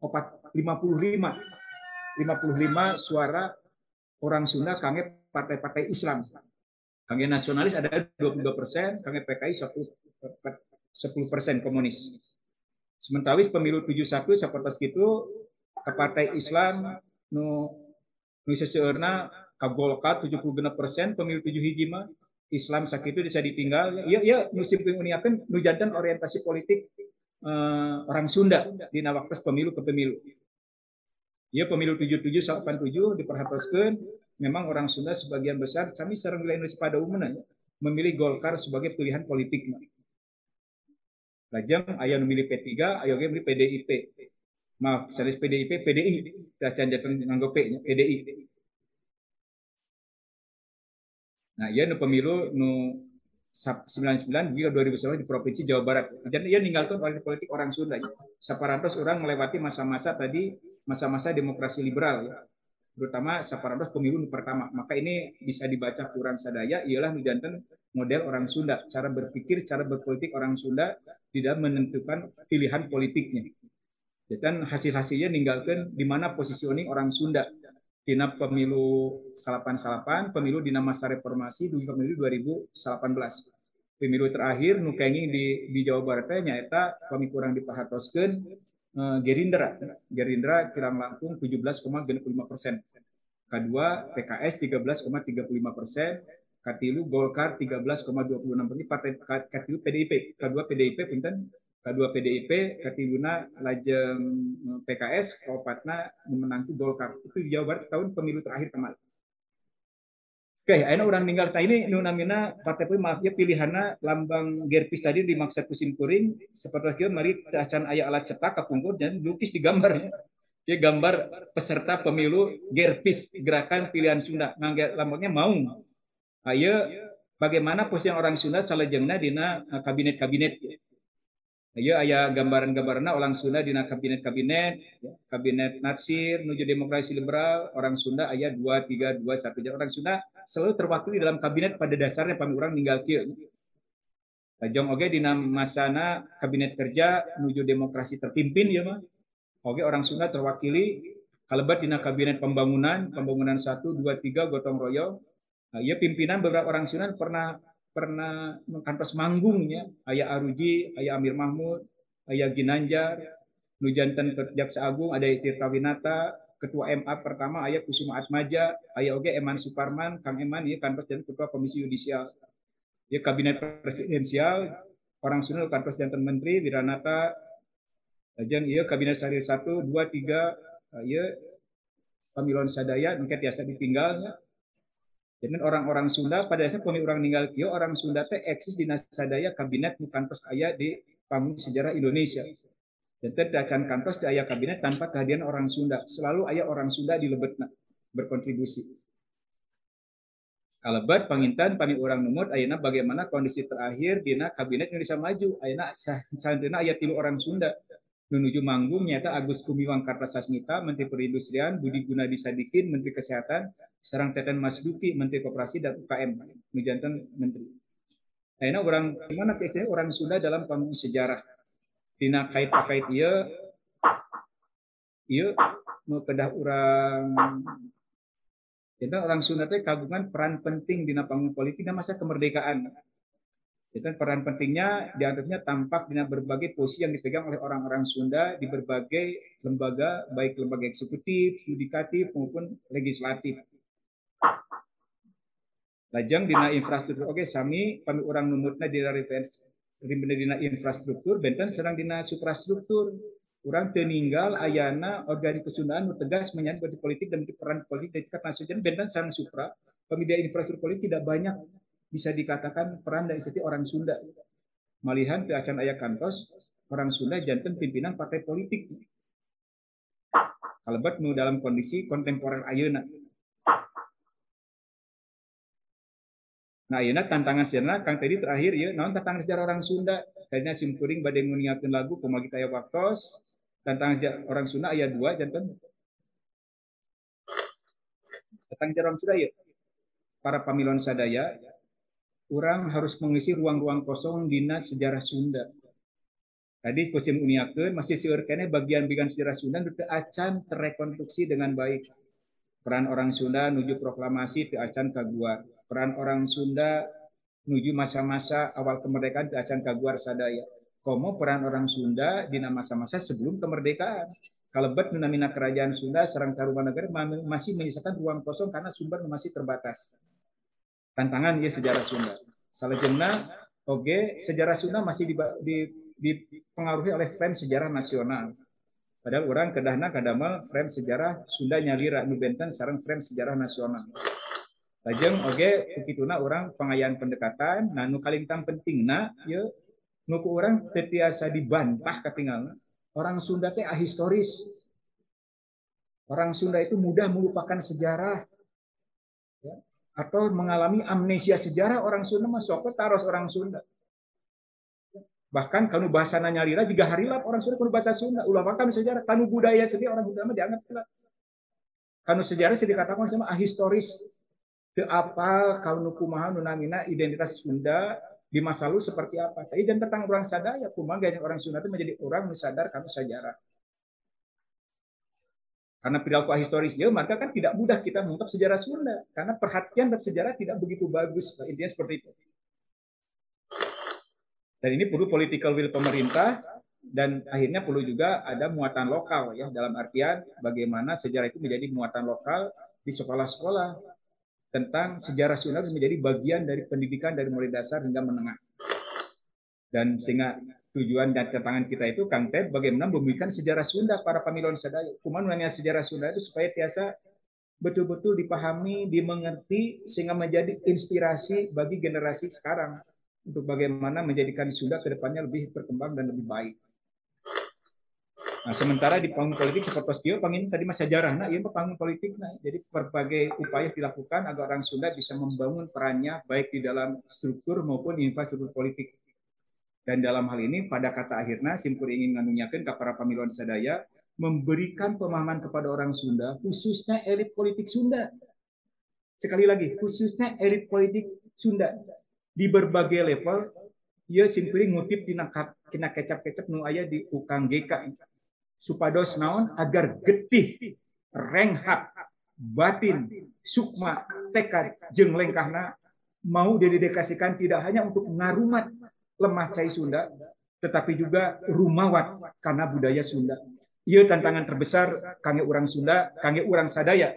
A: 55. 55 suara orang Sunda kangen partai-partai Islam. Kangen nasionalis ada 22 persen, kangen PKI 1 10% komunis. Sementara pemilu 71 seperti itu ke partai Islam nu nu seseorna kagolka 76 persen pemilu 7 hiji mah Islam itu bisa ditinggal. Ya ya musim uniakan nu jantan orientasi politik uh, orang Sunda di waktu pemilu ke pemilu. Ya pemilu 77 87 diperhatikan memang orang Sunda sebagian besar kami sering Indonesia pada umumnya memilih Golkar sebagai pilihan politik. Lajang ayah memilih P3, ayah memilih PDIP. Maaf, saya PDIP, PDI. Dah canjatan nganggo P PDI. Nah, ia nu pemilu nu 99 hingga 2019 di Provinsi Jawa Barat. Jadi ia ninggalkan oleh politik orang Sunda. Ya. Saparantos orang melewati masa-masa tadi, masa-masa demokrasi liberal. Terutama Saparantos pemilu pertama. Maka ini bisa dibaca kurang sadaya ialah nujanten model orang Sunda, cara berpikir, cara berpolitik orang Sunda tidak menentukan pilihan politiknya. Dan hasil-hasilnya ninggalkan di mana positioning orang Sunda Dina pemilu salapan-salapan, pemilu dina masa reformasi, pemilu 2018. Pemilu terakhir nu di di Jawa Barat teh nyaeta kami kurang dipahatoskeun eh, Gerindra. Gerindra kirang langkung 17,65 persen. Kedua PKS 13,35 persen. Katilu Golkar 13,26 persen. Partai katilu PDIP. Kedua PDIP punten kedua PDIP katiluna lajeng eh, PKS kaopatna memenangku Golkar. Itu di Jawa Barat tahun pemilu terakhir kemarin. Oke, ayeuna orang ninggal tah ini nu namina partai politik maaf ya pilihana lambang gerpis tadi dimaksud kusim kuring seperti kieu mari acan aya alat cetak kapungkur dan lukis di gambarnya. Ya gambar peserta pemilu gerpis gerakan pilihan Sunda ngangge lambangnya mau. Ayo bagaimana posisi orang Sunda salajengna dina eh, kabinet-kabinet. Ayo aya gambaran-gambaranna orang Sunda dina kabinet-kabinet, ya, kabinet Natsir menuju demokrasi liberal, orang Sunda aya 2 3 2 1 Jadi orang Sunda selalu terwakili dalam kabinet pada dasarnya pami orang ninggal kieu. Lajeng oge dina masana kabinet kerja menuju demokrasi terpimpin ya mah. Oge orang Sunda terwakili kalebat dina kabinet pembangunan, pembangunan 1 2 3 gotong royong. Nah, iya pimpinan beberapa orang Sunda pernah pernah kantos manggungnya ayah Aruji, ayah Amir Mahmud, ayah Ginanjar, nu janten ke Jaksa Agung ada Tirta Winata, ketua MA pertama ayah Kusuma Atmaja, ayah oge Eman Suparman, Kang Eman ya kantos dan ketua Komisi Yudisial. Ya kabinet presidensial orang Sunda kantos janten menteri Wiranata Lajeng iya kabinet sari 1 2 3 iya pamilon sadaya mungkin biasa ditinggalnya jadi orang-orang Sunda pada dasarnya pemi orang ninggal kio orang Sunda teh eksis di nasadaya kabinet bukan tos aya di panggung sejarah Indonesia. Dan dacan kantos di aya kabinet tanpa kehadiran orang Sunda. Selalu aya orang Sunda di lebetna berkontribusi. Kalebet pangintan pani orang numut ayeuna bagaimana kondisi terakhir dina kabinet Indonesia maju ayeuna sandina aya tilu orang Sunda menuju manggung nyata Agus Kumiwang Kartasasmita Menteri Perindustrian Budi Gunadi Sadikin Menteri Kesehatan Sarang Teten Mas Duki Menteri Koperasi dan UKM Nujanten Menteri Ayeuna orang mana kayaknya orang Sunda dalam panggung sejarah dina kait kait ieu ieu nu kedah orang Jadi orang Sunda teh kagungan peran penting di panggung politik dan masa kemerdekaan. Itu peran pentingnya di antaranya tampak dengan berbagai posisi yang dipegang oleh orang-orang Sunda di berbagai lembaga, baik lembaga eksekutif, yudikatif maupun legislatif. Lajang dina infrastruktur, oke sami kami orang numutna di dina infrastruktur, benten serang dina suprastruktur. Orang teninggal ayana organik kesundaan tegas menyambut politik dan peran politik dari tingkat nasional benten sarang supra. Pemilihan infrastruktur politik tidak banyak bisa dikatakan peran dari setiap orang Sunda. Malihan ke acan ayah kantos, orang Sunda jantan pimpinan partai politik. Kalebat nu dalam kondisi kontemporer ayeuna. Nah, ayeuna tantangan sejarah kang tadi terakhir ya, naon tantangan sejarah orang Sunda. Tadinya simkuring badai nguniakeun lagu kumaha kita waktos. Tantangan sejarah orang Sunda aya dua jantan. Tantangan sejarah orang Sunda ya. Para pamilon sadaya orang harus mengisi ruang-ruang kosong dina sejarah Sunda. Tadi kusim uniakeun masih sieur kene bagian-bagian sejarah Sunda teu acan terrekonstruksi dengan baik. Peran orang Sunda menuju proklamasi teu acan kaguar. Peran orang Sunda menuju masa-masa awal kemerdekaan acan kaguar sadaya. Komo peran orang Sunda dina masa-masa sebelum kemerdekaan. Kalebet menamina kerajaan Sunda serang Tarumanegara masih menyisakan ruang kosong karena sumber masih terbatas tantangan ya sejarah Sunda. Salajengna oke sejarah Sunda masih dipengaruhi oleh frame sejarah nasional. Padahal orang kedahna kadama frame sejarah Sunda nyalira nu benten sareng frame sejarah nasional. Lajeng oke ukituna orang pengayaan pendekatan nah nu kalintang pentingna ya nu ku orang tetiasa dibantah ketinggalan. Orang Sunda teh ahistoris. Orang Sunda itu mudah melupakan sejarah. Ya atau mengalami amnesia sejarah orang Sunda masuk ke taros orang Sunda. Bahkan kanu bahasa nyalira juga harilap orang Sunda kanu bahasa Sunda. Ulah makan sejarah kanu budaya sendiri orang Sunda dianggap. Kanu sejarah sih dikatakan sama ahistoris. Ke apa kanu kumaha nu namina identitas Sunda di masa lalu seperti apa. Tapi dan tentang orang sadaya kumaha orang Sunda itu menjadi orang sadar kanu sejarah. Karena perilaku historis dia, maka kan tidak mudah kita mengungkap sejarah Sunda. Karena perhatian terhadap sejarah tidak begitu bagus. Intinya seperti itu. Dan ini perlu political will pemerintah dan akhirnya perlu juga ada muatan lokal ya dalam artian bagaimana sejarah itu menjadi muatan lokal di sekolah-sekolah tentang sejarah Sunda menjadi bagian dari pendidikan dari mulai dasar hingga menengah. Dan sehingga tujuan dan tantangan kita itu Kang Ted bagaimana membumikan sejarah Sunda para pemilon sadaya. Kuman nanya sejarah Sunda itu supaya biasa betul-betul dipahami, dimengerti sehingga menjadi inspirasi bagi generasi sekarang untuk bagaimana menjadikan Sunda ke depannya lebih berkembang dan lebih baik. Nah, sementara di panggung politik seperti dia panggung tadi masa sejarah, nah iya panggung politik, nah jadi berbagai upaya dilakukan agar orang Sunda bisa membangun perannya baik di dalam struktur maupun infrastruktur politik. Dan dalam hal ini pada kata akhirnya simpul ingin nganunyakan ke para pemiluan sadaya memberikan pemahaman kepada orang Sunda khususnya elit politik Sunda. Sekali lagi khususnya elit politik Sunda di berbagai level ia simply ngutip tina kena kecap-kecap nu aya di ukang GK supados naon agar getih renghat batin sukma tekad jeng lengkahna mau didedikasikan tidak hanya untuk ngarumat lemah cai Sunda tetapi juga rumawat karena budaya Sunda. Ia tantangan terbesar kange orang Sunda, kange orang sadaya.